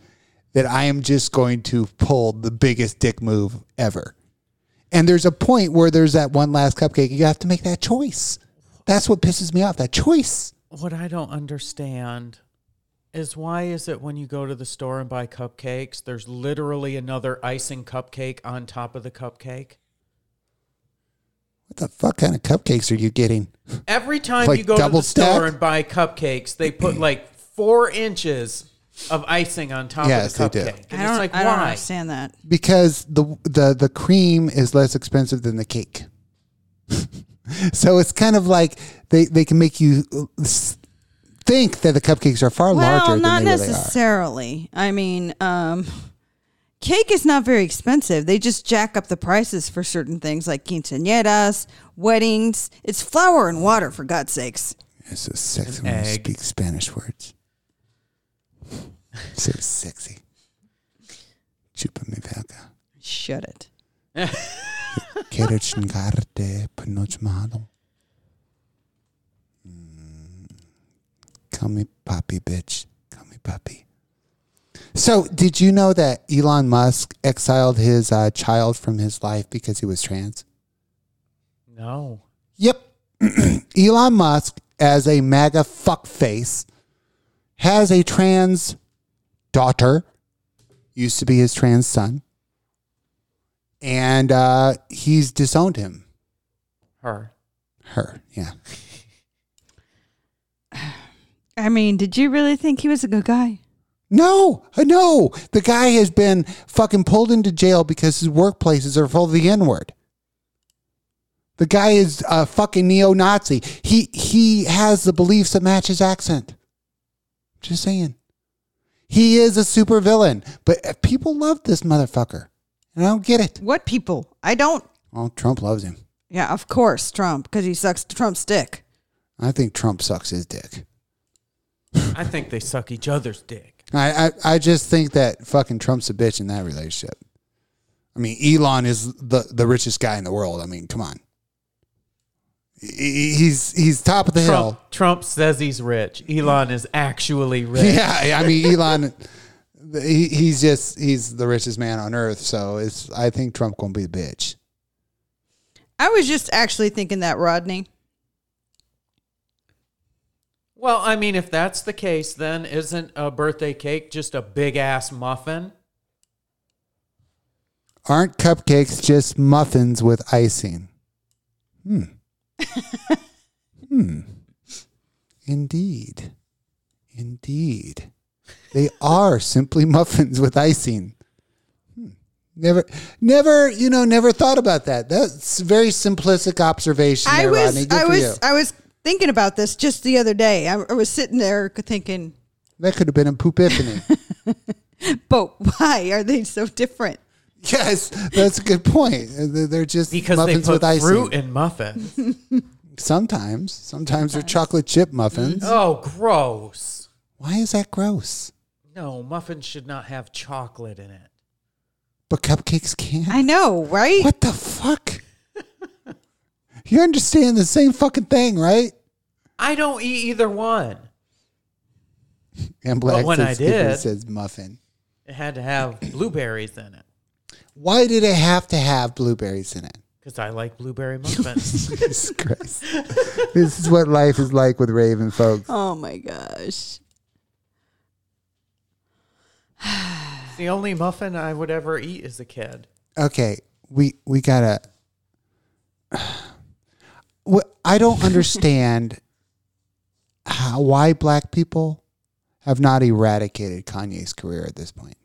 that I am just going to pull the biggest dick move ever. And there's a point where there's that one last cupcake. You have to make that choice. That's what pisses me off. That choice. What I don't understand is why is it when you go to the store and buy cupcakes, there's literally another icing cupcake on top of the cupcake? What the fuck kind of cupcakes are you getting? Every time Like you go to double the store and buy cupcakes, they put like four inches of icing on top Yes, of they do. And I don't, it's like, I don't why? understand that. because the the the cream is less expensive than the cake. so it's kind of like they they can make you uh, s- think that the cupcakes are far Well, larger not than they really are. Well, not necessarily. I mean, um, cake is not very expensive. They just jack up the prices for certain things like quinceañeras, weddings. It's flour and water, for God's sakes. It's so sexy An when you speak Spanish words. so sexy. Chupa mi verga. Shut it. Quiero chingarte por noche malo. Call me papi, bitch. Call me papi. So, did you know that Elon Musk exiled his uh, child from his life because he was trans? No. Yep. Elon Musk, as a MAGA fuckface, has a trans daughter, used to be his trans son, and uh, he's disowned him. Her. Her, yeah. I mean, did you really think he was a good guy? No, no. The guy has been fucking pulled into jail because his workplaces are full of the N word. The guy is a fucking neo-Nazi. He he has the beliefs that match his accent. Just saying. He is a supervillain, but people love this motherfucker. And I don't get it. What people? I don't. Well, Trump loves him. Yeah, of course, Trump, because he sucks Trump's dick. I think Trump sucks his dick. I think they suck each other's dick. I, I, I just think that fucking Trump's a bitch in that relationship. I mean, Elon is the, the richest guy in the world. I mean, come on. He- He's he's top of the hill. Trump, Trump says he's rich. Elon is actually rich. Yeah, I mean Elon. he, he's just he's the richest man on earth. So it's I think Trump gonna be a bitch. I was just actually thinking that, Rodney. Well, I mean, if that's the case, then isn't a birthday cake just a big ass muffin? Aren't cupcakes just muffins with icing? Hmm. hmm. Indeed. Indeed. They are simply muffins with icing. Hmm. Never, never, you know, never thought about that. That's a very simplistic observation. I there, was, Rodney. Good I for was, you. I was thinking about this just the other day. I, I was sitting there thinking, That could have been a poopifany. but why are they so different? yes, that's a good point. They're they're just Because muffins they with put icing. fruit in muffins. Sometimes, sometimes they're chocolate chip muffins. Mm-hmm. oh, gross. Why is that gross? No, muffins should not have chocolate in it. But cupcakes can. I know, right? What the fuck? You understand the same fucking thing, right? I don't eat either one. And Black when says I did- says muffin. It had to have blueberries in it Why did it have to have blueberries in it? because I like blueberry muffins. Jesus Christ. this is what life is like with Raven folks. Oh my gosh. The only muffin I would ever eat as a kid. okay, we we gotta. I don't understand how why black people have not eradicated Kanye's career at this point.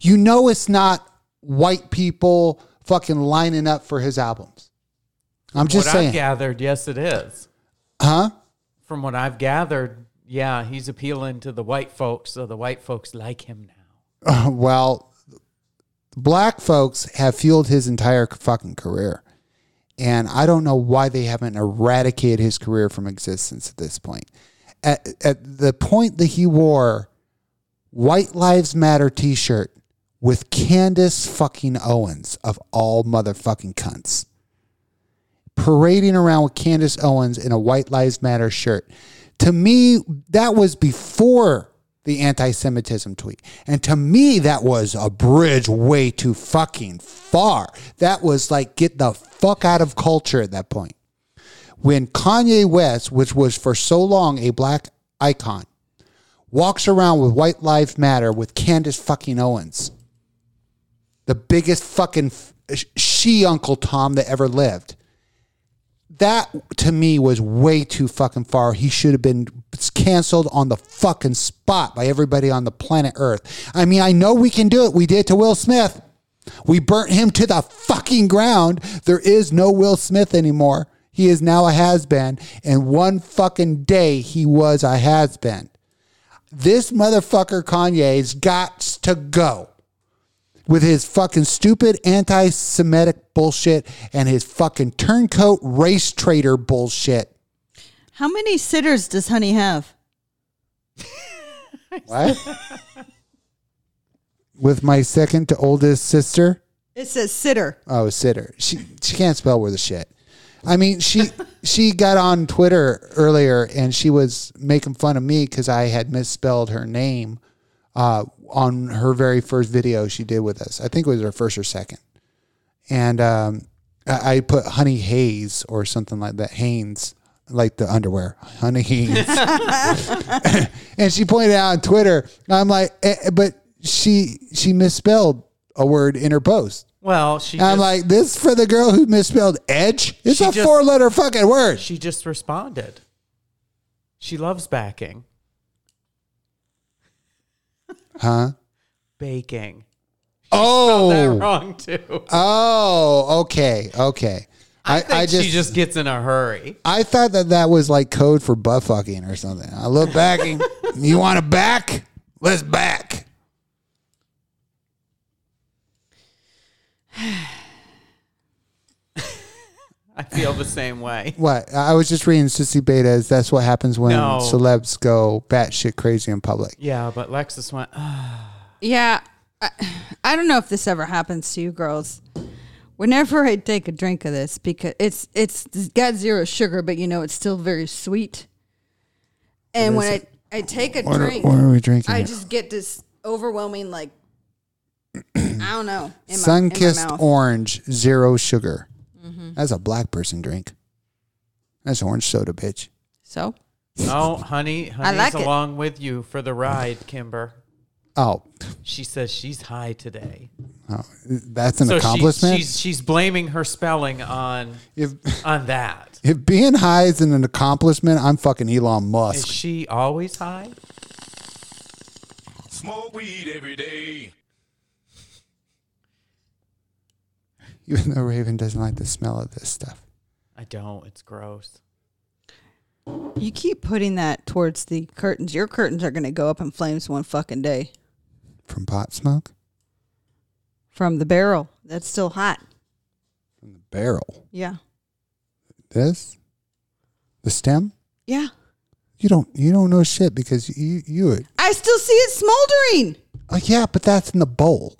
You know, it's not white people fucking lining up for his albums. I'm just what saying, I've gathered, yes, it is. huh? From what I've gathered, yeah, he's appealing to the white folks, so the white folks like him now. Uh, well, black folks have fueled his entire fucking career. And I don't know why they haven't eradicated his career from existence at this point. At, at the point that he wore White Lives Matter t shirt with Candace fucking Owens of all motherfucking cunts. Parading around with Candace Owens in a White Lives Matter shirt. To me, that was before the anti Semitism tweet. And to me, that was a bridge way too fucking far. That was like, get the fuck out of culture at that point. When Kanye West, which was for so long a black icon, walks around with White Lives Matter with Candace fucking Owens, the biggest fucking she Uncle Tom that ever lived that to me was way too fucking far. He should have been canceled on the fucking spot by everybody on the planet Earth. I mean, I know we can do it. We did to Will Smith. We burnt him to the fucking ground. There is no Will Smith anymore. He is now a has been. And one fucking day he was a has been. This motherfucker Kanye's got to go with his fucking stupid anti Semitic bullshit and his fucking turncoat race traitor bullshit. How many sitters does Honey have? What? with my second to oldest sister. It says sitter. Oh, sitter. She she can't spell worth a shit. I mean, she she got on Twitter earlier and she was making fun of me because I had misspelled her name uh, on her very first video she did with us. I think it was her first or second, and um, I, I put Honey Hayes or something like that. Haynes, like the underwear, Honey Haynes. and she pointed out on Twitter. I'm like, eh, but she she misspelled a word in her post. Well, she I'm just, like, this for the girl who misspelled edge? It's a just- four letter fucking word. she just responded. She loves backing, Huh? baking. Oh. That Oh. wrong too. Oh, okay. Okay. I, I, think I just, she just gets in a hurry. I thought that that was like code for butt fucking or something. I love backing. you want to back? Let's back. I feel the same way. What? I was just reading Sissy Betas. That's what happens when No. celebs go batshit crazy in public. Yeah, but Lexus went. "Ah." Yeah, I, I don't know if this ever happens to you girls. Whenever I take a drink of this, because it's it's got zero sugar, but you know it's still very sweet. And when I, I take a What are, drink, what are we drinking? I here? just get this overwhelming like I don't know. In my, Sun in my kissed mouth. orange, zero sugar. Mm-hmm. That's a black person drink. That's orange soda, bitch. So Oh, honey, honey's like it. along with you for the ride, Kimber. Oh, She says she's high today. oh, that's an so she- accomplishment. she's she's blaming her spelling on if on that. if being high is an accomplishment, I'm fucking Elon Musk. Is she always high? Smoke weed every day. Even though Raven doesn't like the smell of this stuff. I don't. It's gross. you keep putting that towards the curtains. Your curtains are going to go up in flames one fucking day From pot smoke? from the barrel. That's still hot. From the barrel. Yeah. This? The stem? Yeah. You don't you don't know shit because you you I still see it smoldering. Oh yeah, but that's in the bowl.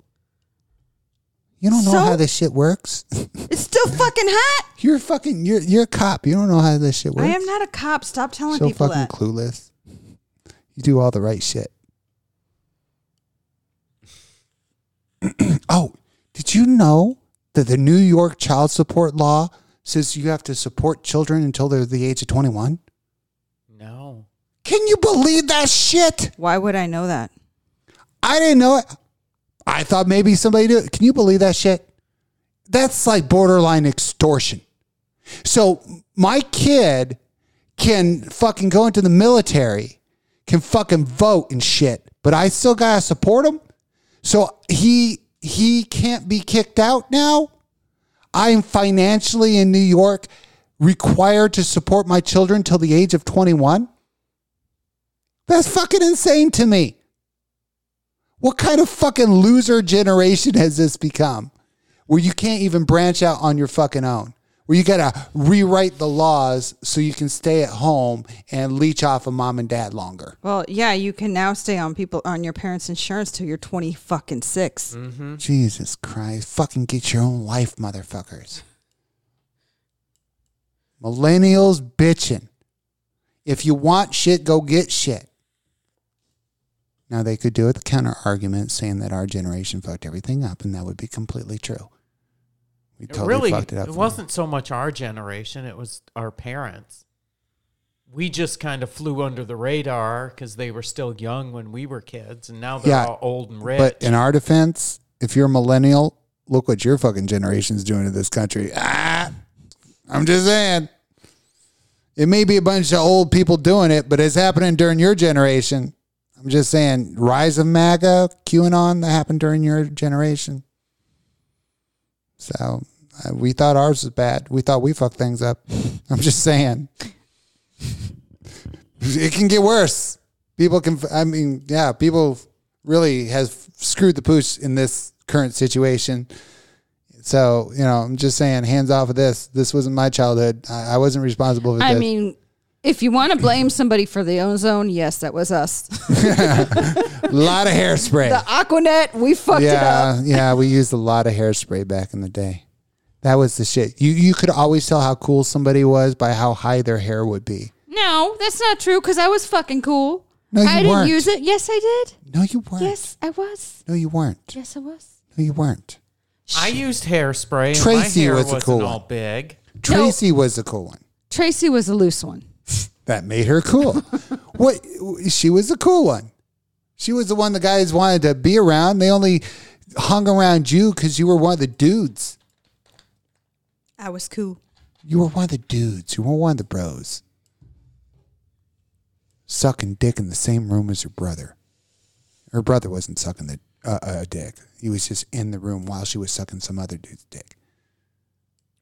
You don't know So? how this shit works. It's still fucking hot. you're fucking you're you're a cop. You don't know how this shit works. I am not a cop. Stop telling so people fucking that. clueless. You do all the right shit. oh, did you know that the New York child support law says you have to support children until they're the age of 21? No. Can you believe that shit? Why would I know that? I didn't know it. I thought maybe somebody knew. Can you believe that shit? That's like borderline extortion. So my kid can fucking go into the military, can fucking vote and shit, but I still gotta support him. So he he can't be kicked out now. I am financially in New York required to support my children till the age of 21. That's fucking insane to me. What kind of fucking loser generation has this become? Where you can't even branch out on your fucking own. Where you gotta rewrite the laws so you can stay at home and leech off of mom and dad longer. Well, yeah, you can now stay on people on your parents' insurance till you're twenty fucking 6 mm-hmm. Jesus Christ. Fucking get your own life, motherfuckers. Millennials bitching. If you want shit, go get shit. Now they could do it the counter argument saying that our generation fucked everything up, and that would be completely true. We It totally really, fucked it up. it wasn't so much our generation; it was our parents. We just kind of flew under the radar because they were still young when we were kids, and now they're Yeah, all old and rich. But in our defense, if you're a millennial, look what your fucking generation's doing to this country. Ah, I'm just saying. It may be a bunch of old people doing it, but it's happening during your generation. I'm just saying, rise of MAGA, QAnon, that happened during your generation. So uh, we thought ours was bad. We thought we fucked things up. I'm just saying. It can get worse. People can, I mean, yeah, people really has screwed the pooch in this current situation. So, you know, I'm just saying, hands off of this. This wasn't my childhood. I, I wasn't responsible for I this. mean, if you want to blame somebody for the ozone, yes, that was us. a lot of hairspray. the Aquanet, we fucked it up. yeah, yeah, we used a lot of hairspray back in the day. That was the shit. You you could always tell how cool somebody was by how high their hair would be. No, that's not true because I was fucking cool. No, you I didn't weren't. use it. Yes, I did. No, you weren't. Yes, I was. No, you weren't. Yes, I was. No, you weren't. I used hairspray. Tracy my hair was a wasn't cool all one. big. Tracy was a cool one. Tracy was a loose one. That made her cool. what? She was a cool one. She was the one the guys wanted to be around. They only hung around you because you were one of the dudes. I was cool. You were one of the dudes. You were one of the bros. Sucking dick in the same room as her brother. Her brother wasn't sucking the uh, uh, dick. He was just in the room while she was sucking some other dude's dick.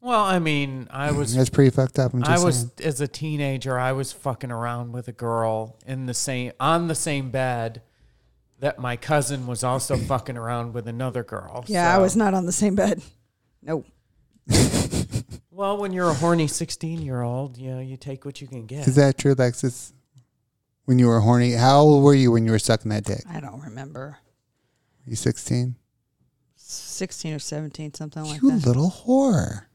Well, Well, I mean, I was That's pretty fucked up. I'm just I was saying. as a teenager, I was fucking around with a girl in the same on the same bed that my cousin was also fucking around with another girl. Yeah, I was not on the same bed. No. Well, when you're a horny 16 year old, you know, you take what you can get. Is that true, Lexus? When you were horny, how old were you when you were sucking that dick? I don't remember. you 16? 16 or 17, something like you that. little whore.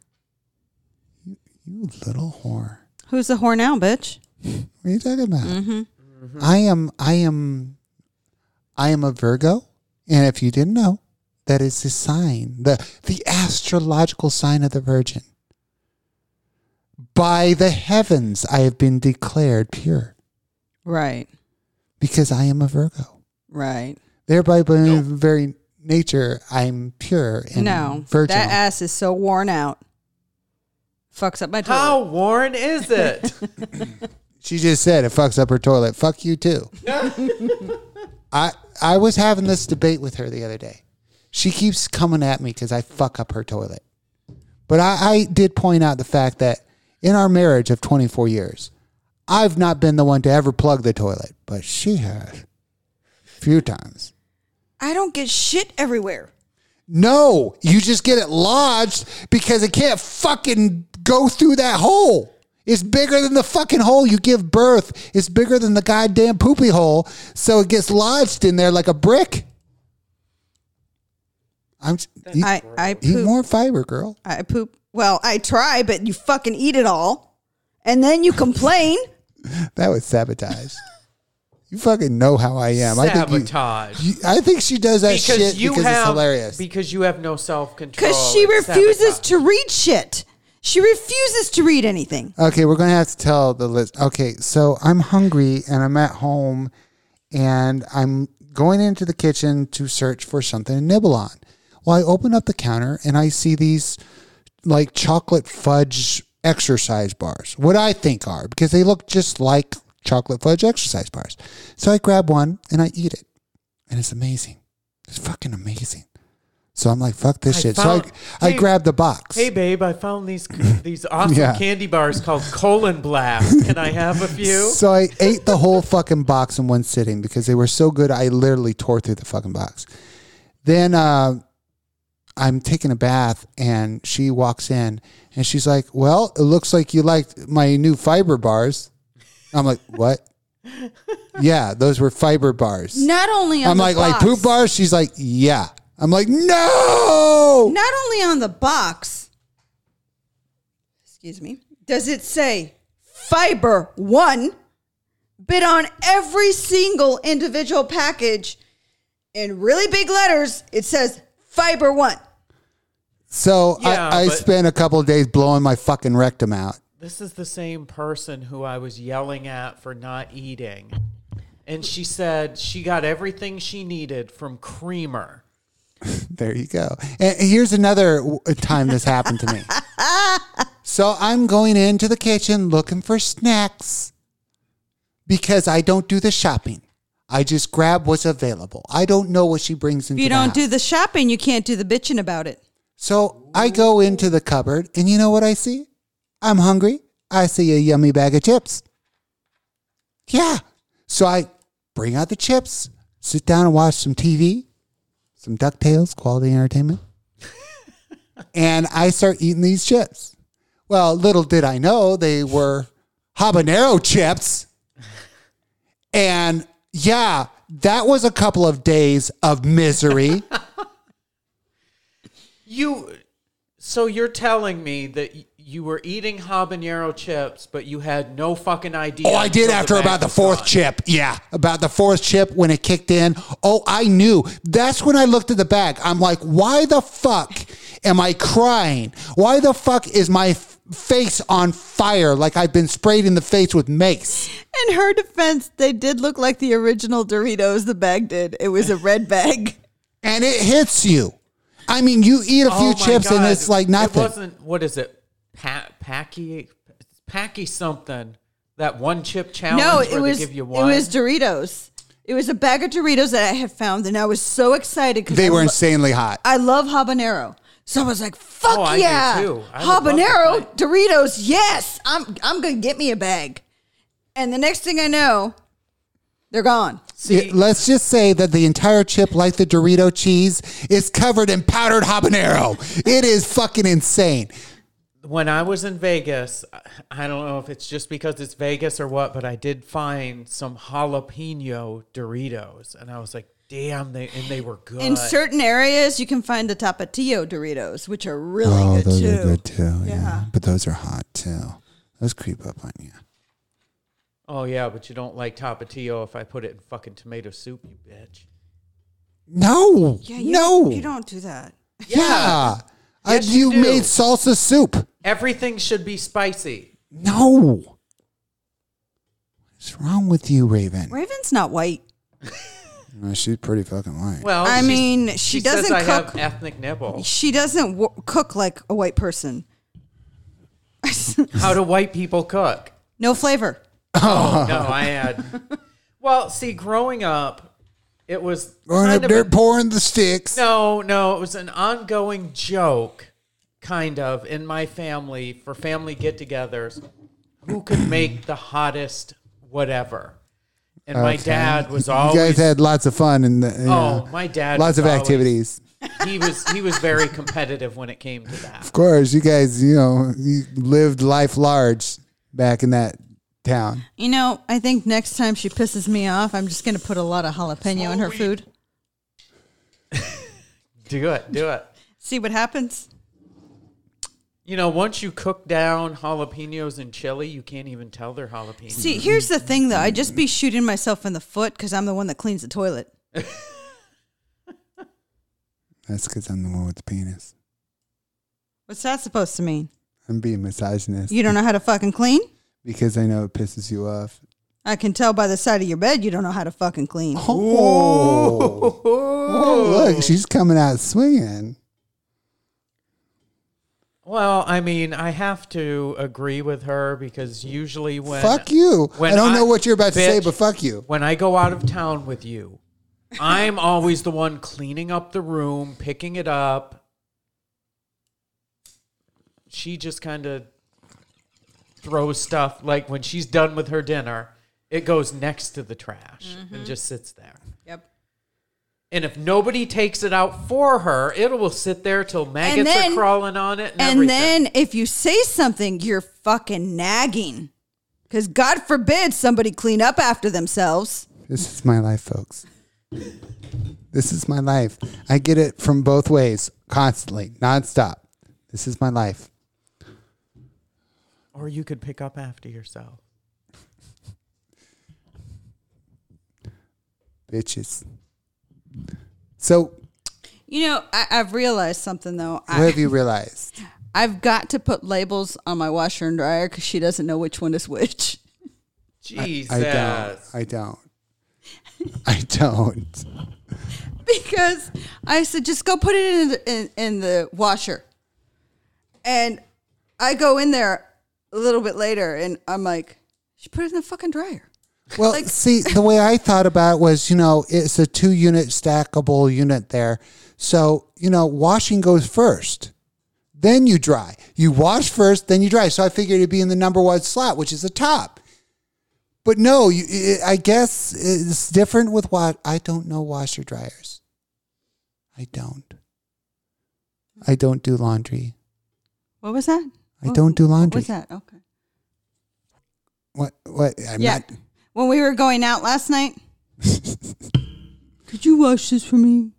You, you little whore. Who's the whore now, bitch? What are you talking about? Mm-hmm. I am I am I am a Virgo, and if you didn't know, that is the sign, the the astrological sign of the Virgin. By the heavens, I have been declared pure Right. because I am a Virgo. Right. Thereby, by very nature, I'm pure and no. virginal. That ass is so worn out. Fucks up my toilet. How worn is it? She just said it fucks up her toilet. Fuck you too. I I was having this debate with her the other day. She keeps coming at me because I fuck up her toilet. But I, I did point out the fact that in our marriage of 24 years, I've not been the one to ever plug the toilet, but she has. A few times. I don't get shit everywhere. No, you just get it lodged because it can't fucking go through that hole. It's bigger than the fucking hole you give birth. It's bigger than the goddamn poopy hole. So it gets lodged in there like a brick. I'm eat, I, I eat more fiber, girl. I poop. Well, I try, but you fucking eat it all. And then you complain. That was sabotage. you fucking know how I am. I think you, Sabotage. you- I think she does that because shit you because have it's hilarious. because you have no self control. Because she refuses to read shit. She refuses to read anything. Okay, we're gonna have to tell the list. Okay, so I'm hungry and I'm at home, and I'm going into the kitchen to search for something to nibble on. Well, I open up the counter and I see these like chocolate fudge exercise bars. What I think are because they look just like chocolate fudge exercise bars. So I grab one and I eat it, and it's amazing. It's fucking amazing. So I'm like, fuck this I shit. found- so I, I Hey- grab the box. Hey babe, I found these these awesome Yeah. candy bars called Colon Blast. Can I have a few? So I ate the whole fucking box in one sitting because they were so good. I literally tore through the fucking box. Then uh, I'm taking a bath and she walks in and she's like, "Well, it looks like you liked my new fiber bars." I'm like, "What?" yeah, those were fiber bars. Not only on I'm the like, box, like poop bars. She's like, "Yeah." I'm like, "No." Not only on the box, excuse me, does it say fiber one, but on every single individual package in really big letters, it says fiber one. So Yeah, I, I but- spent a couple of days blowing my fucking rectum out. This is the same person who I was yelling at for not eating. And she said she got everything she needed from Creamer. There you go. And here's another uh, time this happened to me. so I'm going into the kitchen looking for snacks because I don't do the shopping. I just grab what's available. I don't know what she brings If you don't do the shopping, you can't do the bitching about it. So I go into the cupboard, and you know what I see? I'm hungry. I see a yummy bag of chips. Yeah. So I bring out the chips, sit down and watch some TV, some DuckTales, quality entertainment. and I start eating these chips. Well, little did I know they were habanero chips. And yeah, that was a couple of days of misery. You so you're telling me that you were eating habanero chips, but you had no fucking idea. Oh, I did after bag about the fourth gone. chip. Yeah, about the fourth chip when it kicked in. Oh, I knew. That's when I looked at the bag. I'm like, why the fuck am I crying? Why the fuck is my f- face on fire like I've been sprayed in the face with mace? In her defense, they did look like the original Doritos. The bag did. It was a red bag. And it hits you. I mean, you eat a few Oh my chips and it's like nothing. It wasn't. What is it? Pa- Paqui, Paqui something. That one chip challenge. No, where it was They give you it was Doritos. It was a bag of Doritos that I had found, and I was so excited because they I, were lo- insanely hot. I love habanero. So I was like, "Fuck Oh, I do yeah, too. I would love to habanero Doritos! Yes, I'm I'm gonna get me a bag." And the next thing I know, they're gone. See, Yeah, let's just say that the entire chip, like the Dorito cheese, is covered in powdered habanero. it is fucking insane. When I was in Vegas, I don't know if it's just because it's Vegas or what, but I did find some jalapeno Doritos, and I was like, "Damn!" They and they were good. In certain areas, you can find the Tapatio Doritos, which are really Oh, good those too. are good too. Yeah. Yeah. but those are hot too. Those creep up on you. oh yeah, but you don't like Tapatio if I put it in fucking tomato soup, you bitch. No, Yeah, you no, don't, you don't do that. Yeah, I, Yes, you you do. made salsa soup. Everything should be spicy. No, what's wrong with you, Raven? Raven's not white. No, she's pretty fucking white. Well, I she's- mean, she says doesn't I cook- have ethnic nipple. She doesn't w- cook like a white person. How do white people cook? no flavor. Oh, no, I had. Well, see, growing up, it was Going kind up of there pouring the sticks. No, no, it was an ongoing joke, kind of, in my family for family get-togethers. Who could make the hottest whatever? And my Okay. dad was always You guys had lots of fun and uh, oh, my dad. lots was of always- activities. He was he was very competitive when it came to that. Of course, you guys, you know, you lived life large back in that town. You know, I think next time she pisses me off, I'm just going to put a lot of jalapeno in her food. Do it, do it. See what happens. You know, once you cook down jalapenos and chili, you can't even tell they're jalapenos. See, here's the thing though. I just be shooting myself in the foot because I'm the one that cleans the toilet. That's because I'm the one with the penis. What's that supposed to mean? I'm being misogynist You don't know how to fucking clean? because I know it pisses you off. I can tell by the side of your bed you don't know how to fucking clean. Oh, Oh, look, she's coming out swinging. Well, I mean, I have to agree with her because usually when fuck you. when I don't know what you're about to say, but fuck you. when I go out of town with you, I'm always the one cleaning up the room, picking it up. She just kind of throws stuff like when she's done with her dinner, it goes next to the trash and mm-hmm. just sits there. Yep. And if nobody takes it out for her, it will sit there till maggots then- are crawling on it and, And everything. then if you say something, you're fucking nagging. Because God forbid somebody clean up after themselves. This is my life, folks. This is my life. I get it from both ways, constantly, nonstop. This is my life. or you could pick up after yourself. Bitches. So, You know, I, I've realized something though. what I, have you realized? I've got to put labels on my washer and dryer because she doesn't know which one is which. Jesus. I don't. I don't. I don't. because I said just go put it in the, in, in the washer, and I go in there a little bit later, and I'm like, she put it in the fucking dryer. Well, Like- see, the way I thought about it was, you know, it's a two unit stackable unit there. So, you know, washing goes first. Then you dry. You wash first, then you dry. So I figured it'd be in the number one slot, which is the top. But no, you, it, I guess it's different with what I don't know washer dryers. I don't. I don't do laundry. What was that? I don't do laundry. What was that? Okay. What? What? I'm yeah. not. When we were going out last night, could you wash this for me?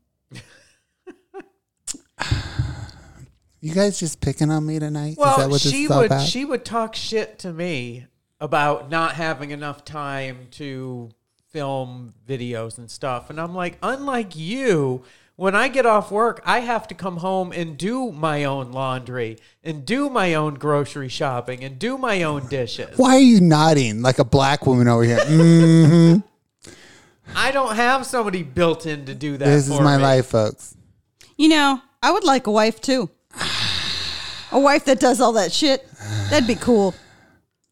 You guys just picking on me tonight? Well, is that what she is would about? she would talk shit to me about not having enough time to film videos and stuff, and I'm like, unlike you. When I get off work, I have to come home and do my own laundry and do my own grocery shopping and do my own dishes. Why are you nodding like a black woman over here? Mm, I don't have somebody built in to do that. this is my me. life, folks. You know, I would like a wife too. A wife that does all that shit. That'd be cool.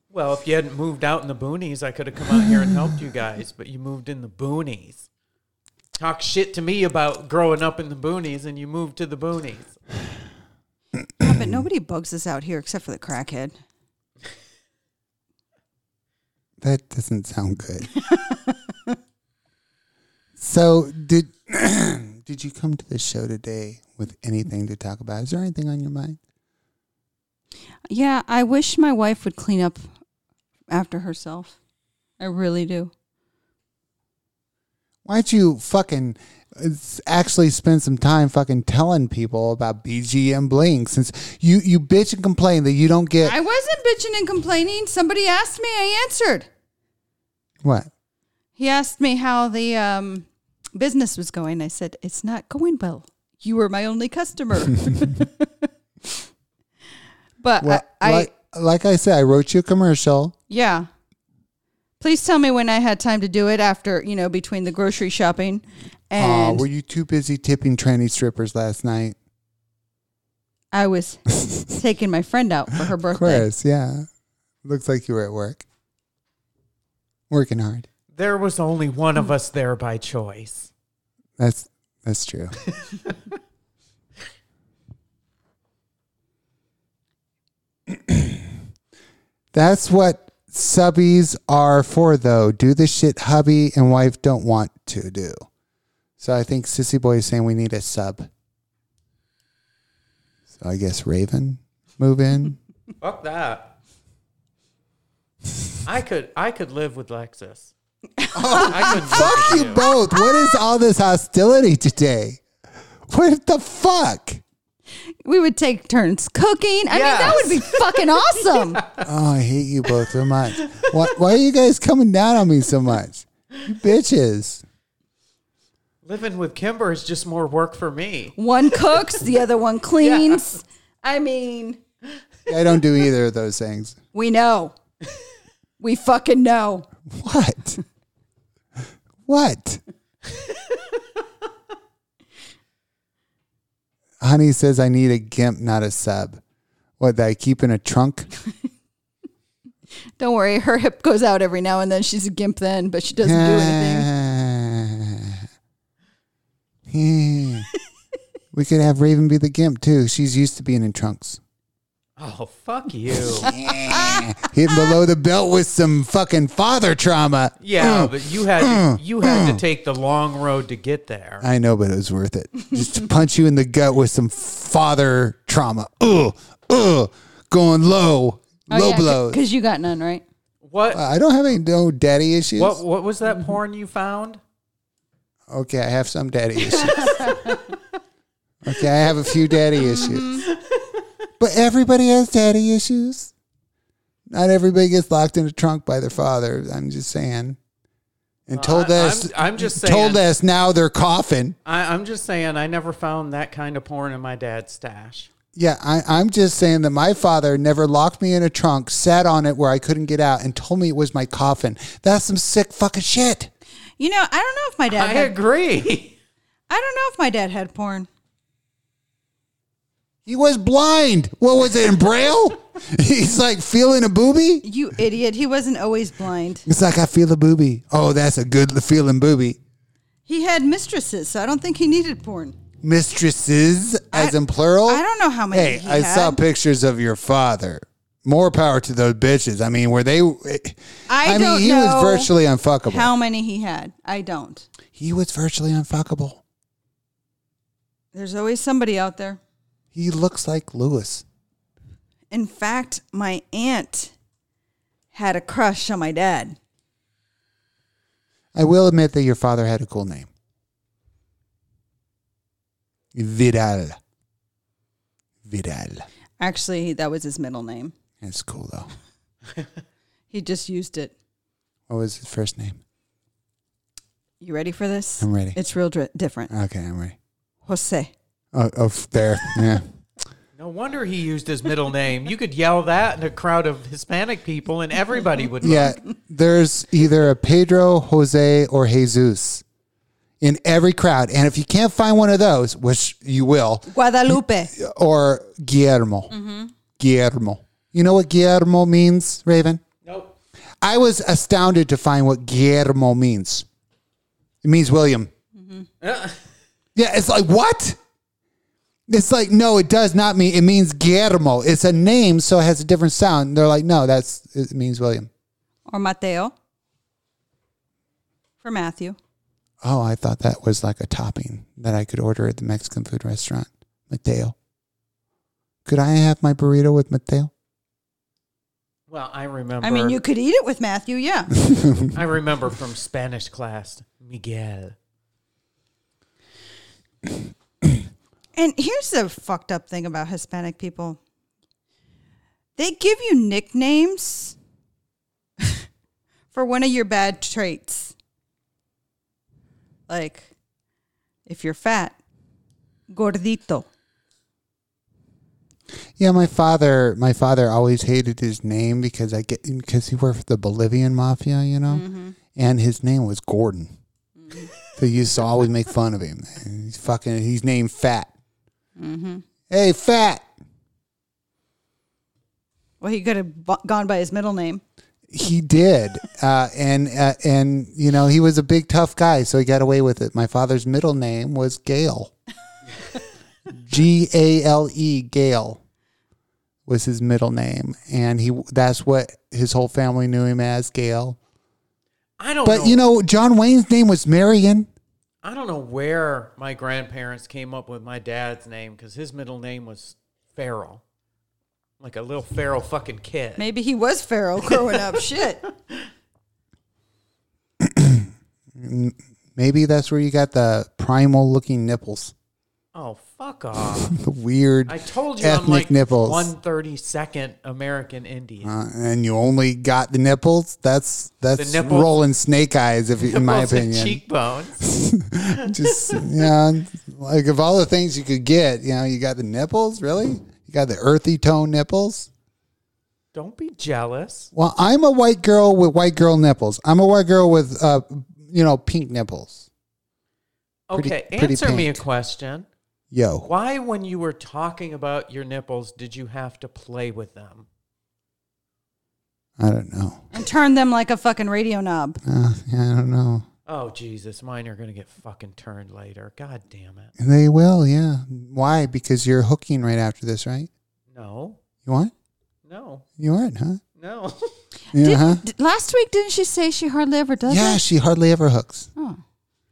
Well, if you hadn't moved out in the boonies, I could have come out here and helped you guys, but you moved in the boonies. Talk shit to me about growing up in the boonies and you moved to the boonies. Yeah, but nobody bugs us out here except for the crackhead. That doesn't sound good. so did did you come to the show today with anything to talk about? Is there anything on your mind? Yeah, I wish my wife would clean up after herself. I really do. Why don't you fucking uh, actually spend some time fucking telling people about BGM Bling since you you bitch and complain that you don't get I wasn't bitching and complaining. Somebody asked me, I answered. what? He asked me how the um, business was going. I said, It's not going well. You were my only customer. but Well, I, I like, like I said, I wrote you a commercial. yeah. Please tell me when I had time to do it after, you know, between the grocery shopping Aw, and were you too busy tipping tranny strippers last night? I was taking my friend out for her Of birthday. course, yeah. Looks like you were at work. Working hard. There was only one of us there by choice. That's that's true. that's what subbies are for though. Do the shit hubby and wife don't want to do. So I think Sissy Boy is saying we need a sub. So I guess Raven move in. Fuck that. I could I could live with Lexus. I could Fuck you both. What is all this hostility today? What the fuck? We would take turns cooking. I mean, that would be fucking awesome. Oh, I hate you both so much. Why, why are you guys coming down on me so much? You bitches. Living with Kimber is just more work for me. One cooks, the other one cleans. I mean, I don't do either of those things. we know. We fucking know. What? What? Honey says I need a gimp, not a sub. What, that I keep in a trunk? Don't worry, her hip goes out every now and then. She's a gimp then, but she doesn't do anything. anything. we could have Raven be the gimp too. She's used to being in trunks. Oh fuck you. Hitting below the belt with some fucking father trauma. Yeah, mm. but you had to, mm. you had to mm. take the long road to get there. I know, but it was worth it. Just to punch you in the gut with some father trauma. Ugh, ugh, going low, oh, low blows. Because you got none, right? What I don't have any no daddy issues. what what was that porn you found? Okay, I have some daddy issues. okay, I have a few daddy mm-hmm. issues. But everybody has daddy issues. Not everybody gets locked in a trunk by their father. I'm just saying. And uh, told I- us, I'm- I'm just told us now they're coughing. I, I'm just saying I never found that kind of porn in my dad's stash. Yeah, I, I'm just saying that my father never locked me in a trunk, sat on it where I couldn't get out, and told me it was my coffin. That's some sick fucking shit. You know, I don't know if my dad I had, agree. I don't know if my dad had porn. He was blind. What was it in Braille? He's like feeling a booby. You idiot. He wasn't always blind. It's like I feel a booby. Oh, that's a good feeling booby. He had mistresses, so I don't think he needed porn. Mistresses, as I- in plural. I don't know how many Hey, he I saw pictures of your father. More power to those bitches. I mean, were they? I, mean, don't he know was virtually unfuckable. how many he had. I don't. he was virtually unfuckable. There's always somebody out there. He looks like Lewis. In fact, my aunt had a crush on my dad. I will admit that your father had a cool name. Vidal. Vidal. Actually, that was his middle name. That's cool though. He just used it. What was his first name? You ready for this? I'm ready. It's real dri- different. Okay, I'm ready. Jose. Oh, oh there. Yeah. No wonder he used his middle name. You could yell that in a crowd of Hispanic people, and everybody would. Yeah, look. there's either a Pedro, Jose, or Jesus in every crowd. And if you can't find one of those, which you will, Guadalupe. or Guillermo. Guillermo. You know what Guillermo means, Raven? Nope. I was astounded to find what Guillermo means. It means William. Uh, Yeah, it's like, what? It's like no, it does not mean. It means Guillermo. It's a name, so it has a different sound. They're like, no, that's it means William. Or Mateo. For Matthew. Oh, I thought that was like a topping that I could order at the Mexican food restaurant. Mateo. Could I have my burrito with Mateo? Well, I remember. I mean, you could eat it with Matthew, yeah. I remember from Spanish class, Miguel. And here's the fucked up thing about Hispanic people they give you nicknames for one of your bad traits. Like, if you're fat, gordito. Yeah, my father, my father always hated his name because I get because he worked for the Bolivian mafia, you know, mm-hmm. and his name was Gordon. Mm-hmm. So he used to always make fun of him. He's fucking. He's named Fat. Hey, Fat. Well, he could have bu- gone by his middle name. He did, uh, and uh, and you know he was a big tough guy, so he got away with it. My father's middle name was Gale. G A L E Gale was his middle name, and he that's what his whole family knew him as Gale. I don't But know. you know, John Wayne's name was Marion. I don't know where my grandparents came up with my dad's name because his middle name was Farrell. Like a little feral fucking kid. Maybe he was feral growing up. Shit. Maybe that's where you got the primal looking nipples, Oh, fuck off. the weird I told you I'm ethnic like nipples. 132nd American Indian. Uh, and you only got the nipples. That's that's The nipples. rolling snake eyes, if you, in my Nipples and opinion. cheekbones. Just yeah, like of all the things you could get, you know, you got the nipples. Really, you got the earthy tone nipples. Don't be jealous. Well, I'm a white girl with white girl nipples. I'm a white girl with uh, you know, pink nipples. Pretty- Okay, pretty answer me a pink. question. Yo, Why, when you were talking about your nipples, did you have to play with them? I don't know. And turn them like a fucking radio knob. Uh, yeah, I don't know. Oh, Jesus, mine are going to get fucking turned later. God damn it. They will, yeah. Why? Because you're hooking right after this, right? No, You want? no, You aren't, huh? no. Yeah, Did- huh? d- last week, didn't she say she hardly ever does Yeah, it? she hardly ever hooks. Oh,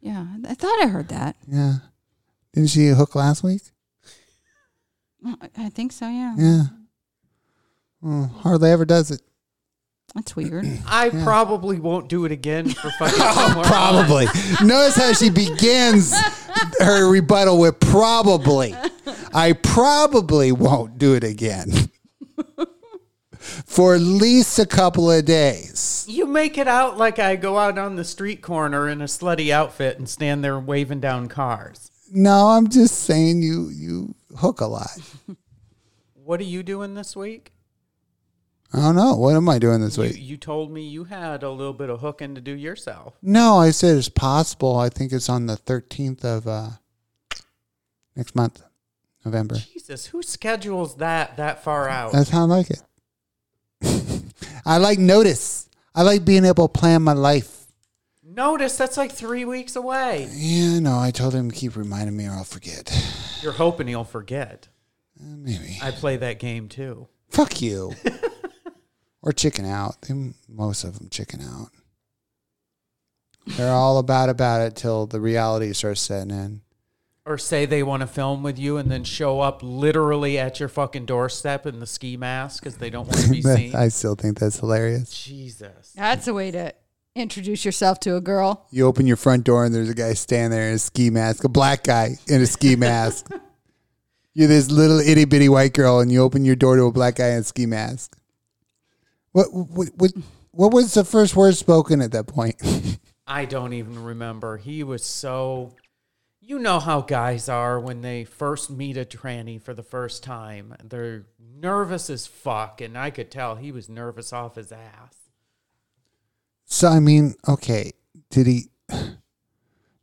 yeah. I thought I heard that. Yeah. Didn't she hook last week? Oh, I- I think so, yeah. Yeah. Oh, hardly ever does it. That's weird. I probably won't do it again for fucking two more Probably. Notice how she begins her rebuttal with probably. I probably won't do it again. For at least a couple of days. You make it out like I go out on the street corner in a slutty outfit and stand there waving down cars. No, I'm just saying you you hook a lot. What are you doing this week? I don't know. What am I doing this You, week? you told me you had a little bit of hooking to do yourself. No, I said it's possible. I think it's on the 13th of uh, next month, November. Jesus, who schedules that that far out? That's how I like it. I like notice. I like being able to plan my life. Notice that's like three weeks away. Yeah, no, I told him to keep reminding me or I'll forget. You're hoping he'll forget. Uh, maybe. I play that game too. Fuck you. or chicken out. They, most of them chicken out. They're all about about it till the reality starts setting in. Or say they want to film with you and then show up literally at your fucking doorstep in the ski mask because they don't want to be seen. I still think that's hilarious. Jesus. That's a way to introduce yourself to a girl. You open your front door and there's a guy standing there in a ski mask, a black guy in a ski mask. You're this little itty bitty white girl, and you open your door to a black guy in a ski mask. What what what, what was the first word spoken at that point? I don't even remember. He was so. You know how guys are when they first meet a tranny for the first time. They're nervous as fuck, and I could tell he was nervous off his ass. so I mean, okay, did he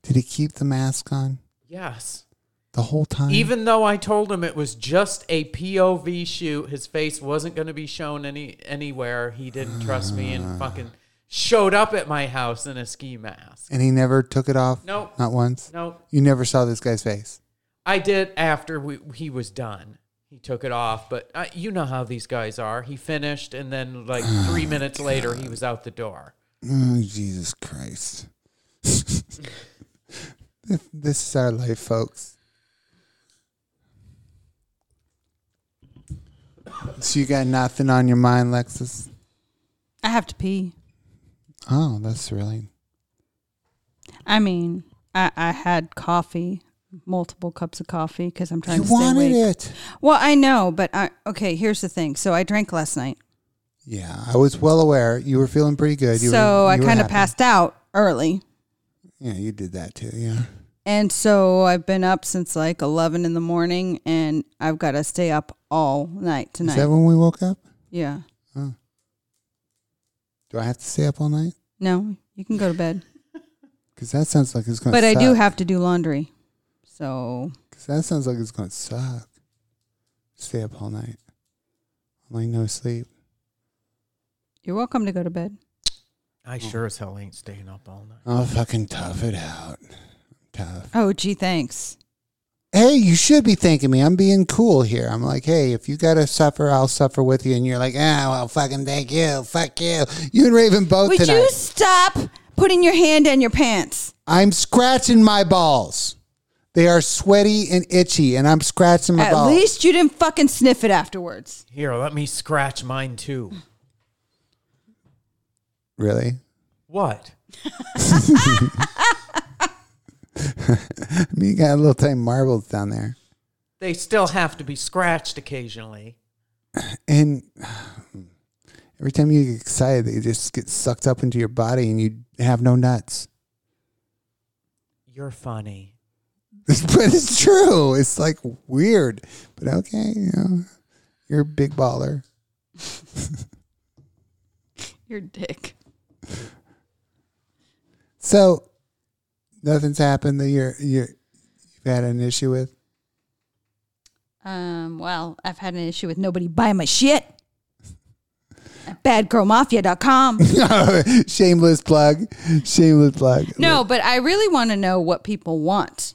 did he keep the mask on Yes. the whole time? Even though I told him it was just a POV shoot, his face wasn't going to be shown any anywhere. He didn't trust me and fucking showed up at my house in a ski mask. and he never took it off. Nope. not once. Nope. You never saw this guy's face. I did after we, he was done. He took it off, but uh, you know how these guys are. He finished, and then like three minutes later, he was out the door. Oh, Jesus Christ. this is our life, folks. So you got nothing on your mind, Lexus? I have to pee. Oh, that's really. I mean, I, I had coffee, multiple cups of coffee because I'm trying You to stay wanted awake. it. Well, I know, but I, okay. Here's the thing. So I drank last night, Yeah, I was well aware. You were feeling pretty good. You so were, I you were kind of happy. passed out early, Yeah, you did that too. Yeah. and so I've been up since like 11 in the morning, and I've got to stay up all night Is tonight. that when we woke up? yeah. Do I have to stay up all night? No, you can go to bed, Because that sounds like it's going to but I suck. do have to do laundry. So Because that sounds like it's going to suck. Stay up all night. Like no sleep. you're welcome to go to bed. I sure as hell ain't staying up all night. I'll fucking tough it out. Tough. Oh, gee, thanks. Hey, you should be thanking me. I'm being cool here. I'm like, hey, if you got to suffer, I'll suffer with you. And you're like, ah, well, fucking thank you. Fuck you. You and Raven both Would tonight. you stop putting your hand in your pants? I'm scratching my balls. They are sweaty and itchy, and I'm scratching my At balls. least you didn't fucking sniff it afterwards. Here, let me scratch mine too. Really? What? I mean, you got a little tiny marbles down there. They still have to be scratched occasionally. And every time you get excited, they just get sucked up into your body and you have no nuts. You're funny. but it's true. It's like weird. But okay, you know, you're a big baller. Your dick. So nothing's happened that you're you're you've had an issue with. Um, well, I've had an issue with nobody buying my shit. At badgirlmafia.com. Shameless plug. Shameless plug. No, but I really want to know what people want.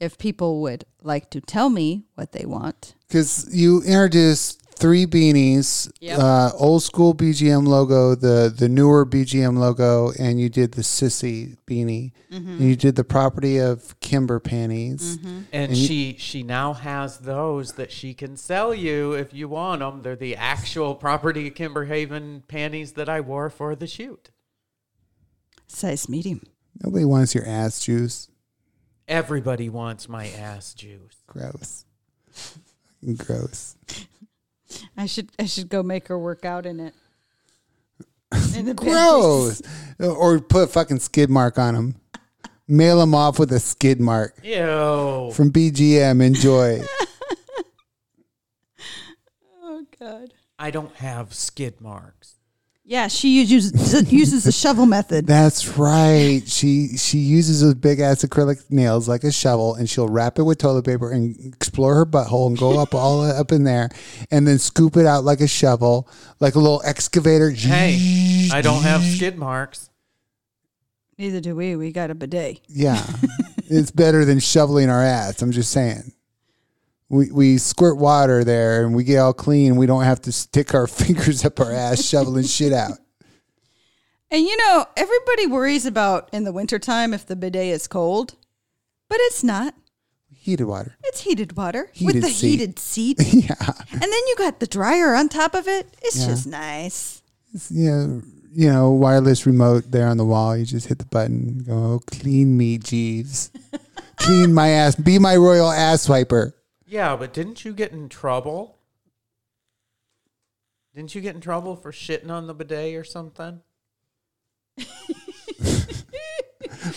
If people would like to tell me what they want. because you introduced three beanies, Yep. uh, old school BGM logo, the the newer BGM logo, and you did the sissy beanie, and you did the property of Kimber panties. And, And you- she she now has those that she can sell you if you want them. They're the actual property of Kimberhaven panties that I wore for the shoot. Size medium. Nobody wants your ass juice. Everybody wants my ass juice. Gross. Gross. I should I should go make her work out in it. In the Gross. or put a fucking skid mark on them. Mail them off with a skid mark Ew. from BGM. Enjoy. Oh God. I don't have skid marks. Yeah, she uses uses the shovel method. That's right. She she uses those big ass acrylic nails like a shovel, and she'll wrap it with toilet paper and explore her butthole and go up all up in there, and then scoop it out like a shovel, like a little excavator. Hey, I don't have skid marks. Neither do we. We got a bidet. Yeah, it's better than shoveling our ass. I'm just saying. We we squirt water there and we get all clean. We don't have to stick our fingers up our ass shoveling shit out. And you know, everybody worries about in the wintertime if the bidet is cold, but it's not. Heated water. It's heated water Heated with the seat. heated seat. Yeah. And then you got the dryer on top of it. It's Yeah. just nice. It's, you know, you know, wireless remote there on the wall. You just hit the button. Go, oh, clean me, Jeeves. clean my ass. Be my royal ass wiper. Yeah, but didn't you get in trouble? Didn't you get in trouble for shitting on the bidet or something?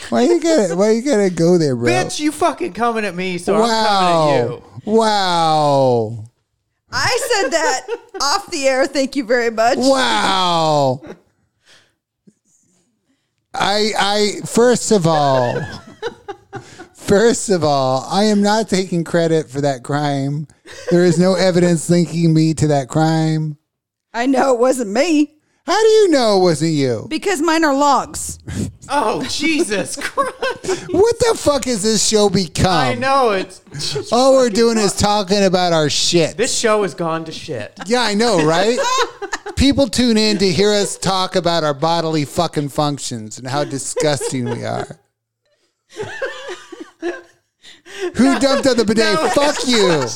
Why you gotta? Why you gotta go there, bro? Bitch, you fucking coming at me, so I'm wow. coming at you. Wow. I said that off the air. Thank you very much. Wow. I I first of all, first of all, I am not taking credit for that crime. There is no evidence linking me to that crime. I know it wasn't me. How do you know it wasn't you? Because mine are logs. Oh Jesus Christ! What the fuck has this show become? I know it's. All we're doing is talking about our shit. This show has gone to shit. Yeah, I know, right? People tune in to hear us talk about our bodily fucking functions and how disgusting we are. Who dumped on the bidet? Fuck you.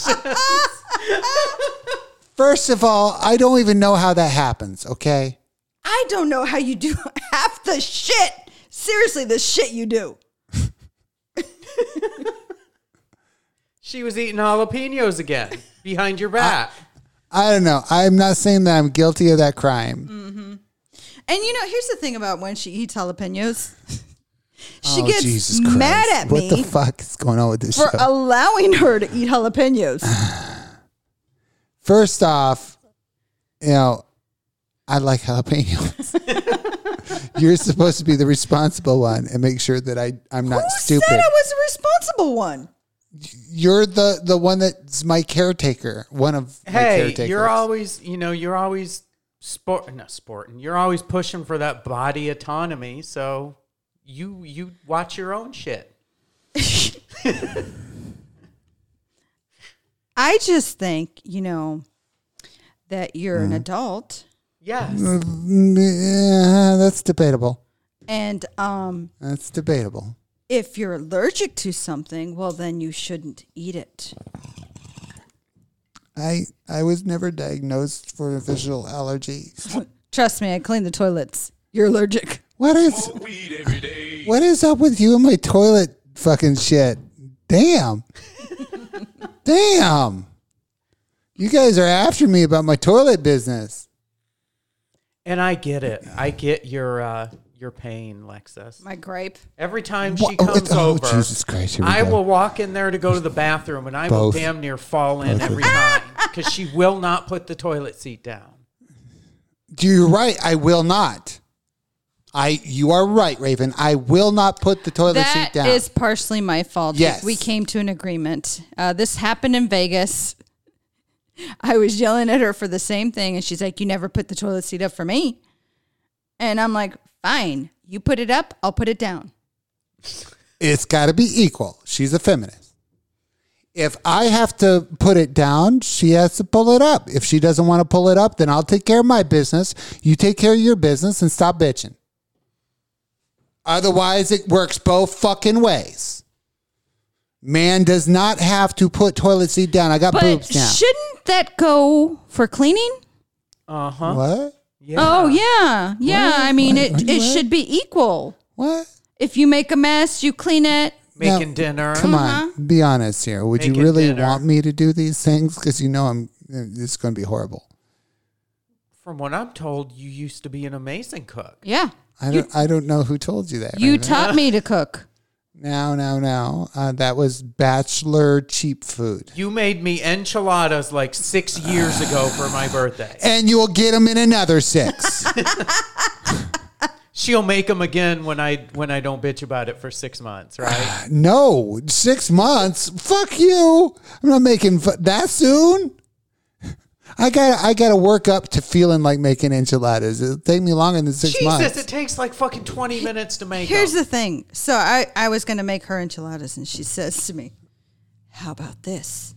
First of all, I don't even know how that happens, okay? I don't know how you do half the shit. Seriously, the shit you do. She was eating jalapenos again behind your back. I don't know. I'm not saying that I'm guilty of that crime. Mm-hmm. And you know, here's the thing about when she eats jalapenos. She Oh, gets Jesus Christ. mad at me. What the fuck is going on with this for show? allowing her to eat jalapenos. First off, you know, I like jalapenos. You're supposed to be the responsible one and make sure that I, I'm not Who stupid. said I was the responsible one? You're the, the one that's my caretaker, one of my hey, caretakers. you're always, you know, you're always sport, not sporting. You're always pushing for that body autonomy. So you you watch your own shit. I just think, you know, that you're Mm-hmm. an adult Yes. Yeah, that's debatable. and um That's debatable. if you're allergic to something, well then you shouldn't eat it. I I was never diagnosed for a visual allergy. Trust me, I clean the toilets. You're allergic. What is what is up with you and my toilet fucking shit? Damn. Damn. You guys are after me about my toilet business. And I get it. I get your uh your pain, Lexus. My gripe. Every time she oh, comes oh, over, Jesus Christ, here we I go. will walk in there to go to the bathroom, and I Both. will damn near fall in every time because she will not put the toilet seat down. You're right. I will not. I you are right, Raven. I will not put the toilet That seat down. is partially my fault. Yes. We came to an agreement. Uh, this happened in Vegas. I was yelling at her for the same thing, and she's like, You never put the toilet seat up for me. And I'm like, Fine. You put it up, I'll put it down. it's got to be equal. She's a feminist. If I have to put it down, she has to pull it up. If she doesn't want to pull it up, then I'll take care of my business. You take care of your business and stop bitching. Otherwise, it works both fucking ways. Man does not have to put toilet seat down. I got But boobs now. shouldn't that go for cleaning? Uh huh. what? Yeah. Oh, yeah. Yeah. I mean, What? it, What? it should be equal. What? If you make a mess, you clean it. Making Now, dinner. Come on, be honest here. Would you really dinner. want me to do these things? Because you know I'm. It's going to be horrible. From what I'm told, you used to be an amazing cook. Yeah. I don't. I don't know who told you that. You Raven. taught me to cook. No, no, no. Uh, that was bachelor cheap food. You made me enchiladas like six years ago for my birthday. And you'll get them in another six. She'll make them again when I when I don't bitch about it for six months, right? no, six months. Fuck you. I'm not making fu- that soon. I got. I got to work up to feeling like making enchiladas. It'll take me longer than six Jesus, months. it takes like fucking twenty minutes to make. Here's them. the thing. So I, I was going to make her enchiladas, and she says to me, How about this?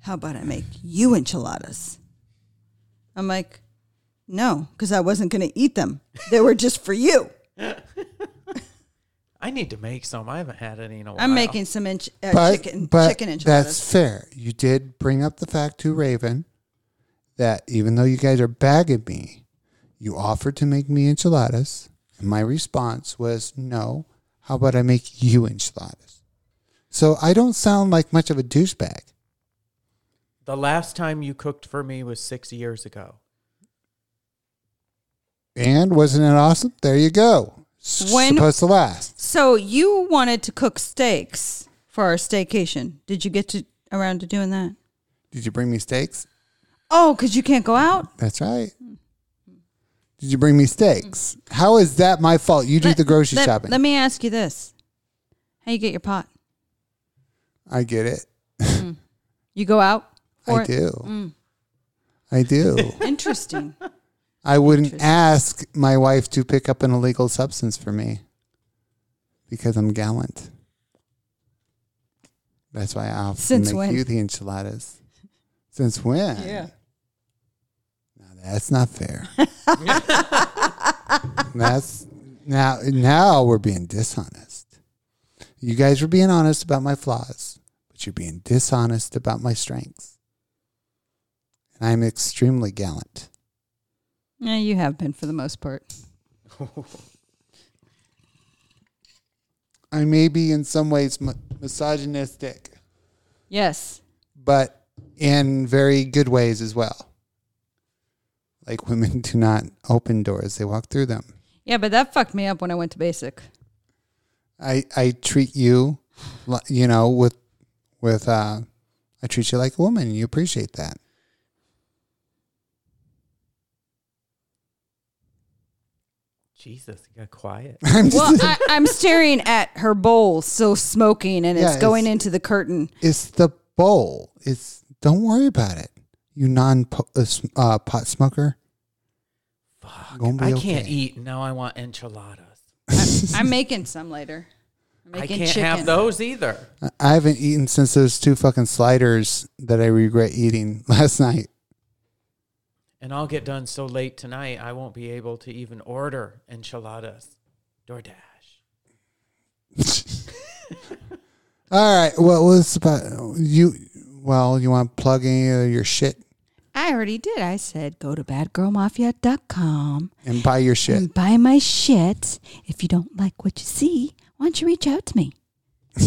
How about I make you enchiladas? I'm like, No, because I wasn't going to eat them. They were just for you. I need to make some. I haven't had any in a while. I'm making some ench- uh, but, chicken, but chicken enchiladas. that's fair. You did bring up the fact to Raven that even though you guys are bagging me, you offered to make me enchiladas. And my response was, no. How about I make you enchiladas? So I don't sound like much of a douchebag. The last time you cooked for me was six years ago. And wasn't it awesome? There you go. S- When- supposed to last. so you wanted to cook steaks for our staycation. Did you get to around to doing that? Did you bring me steaks? Oh, because you can't go out? That's right. Did you bring me steaks? How is that my fault? You do Let- the grocery let, shopping. Let me ask you this. How you get your pot? I get it. Mm. You go out? for I it? do. Mm. I do. Interesting. I wouldn't ask my wife to pick up an illegal substance for me because I'm gallant. That's why I often Since make when? you the enchiladas. Since when? Yeah. That's not fair. that's now now we're being dishonest. You guys were being honest about my flaws, but you're being dishonest about my strengths. And I'm extremely gallant. Yeah, you have been for the most part. I may be in some ways mi- misogynistic, Yes. but in very good ways as well. Like women do not open doors, they walk through them. Yeah, but that fucked me up when I went to basic. I I treat you, li- you know, with with uh, I treat you like a woman. You appreciate that. Jesus, you got quiet. I'm just, Well, I, I'm staring at her bowl, still smoking, and Yeah, it's going it's- into the curtain. it's the bowl. It's don't worry about it. You non uh, sm- uh, pot smoker. Fuck. Gonna be I can't okay. eat. Now I want enchiladas. I'm making some later. I'm I making can't chicken. have those either. I- I haven't eaten since those two fucking sliders that I regret eating last night. And I'll get done so late tonight, I won't be able to even order enchiladas. DoorDash. All right. Well, what's about you? Well, you want to plug any of your shit I already did. I said go to badgirlmafia.com and buy your shit. and buy my shit. If you don't like what you see, why don't you reach out to me?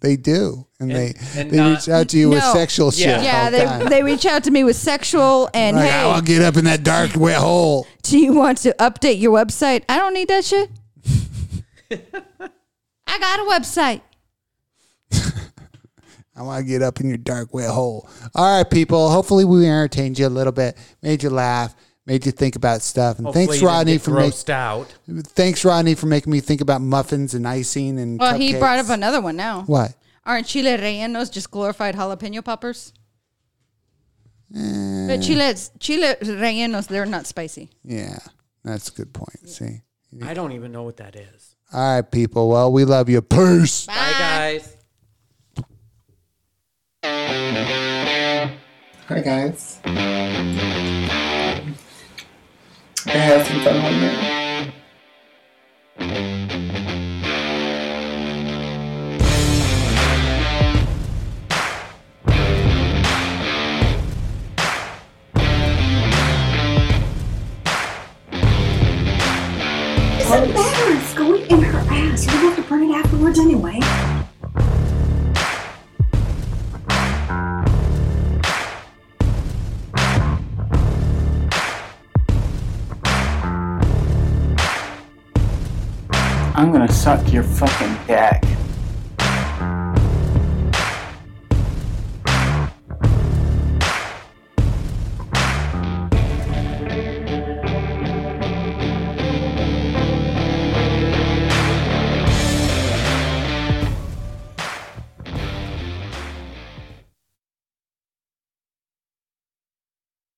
They do, and, And- they and they not- reach out to you with No. sexual shit. Yeah. Yeah, all the they, time. they reach out to me with sexual and like, hey, I'll get up in that dark wet hole. do you want to update your website? I don't need that shit. I got a website. I want to get up in your dark wet hole. All right, people. Hopefully, we entertained you a little bit, made you laugh, made you think about stuff. And Hopefully thanks, Rodney, for making. grossed out. Thanks, Rodney, for making me think about muffins and icing and. Well, he brought up another one now. What? Aren't chile rellenos just glorified jalapeno poppers? Eh. But chile, chile rellenos, they're not spicy. Yeah, that's a good point. See. I don't even know what that is. All right, people. Well, we love you. Peace. Bye, guys. Hi guys. I had some fun one night. Doesn't matter. Going in her ass. You have to burn it afterwards anyway. I'm gonna suck your fucking dick.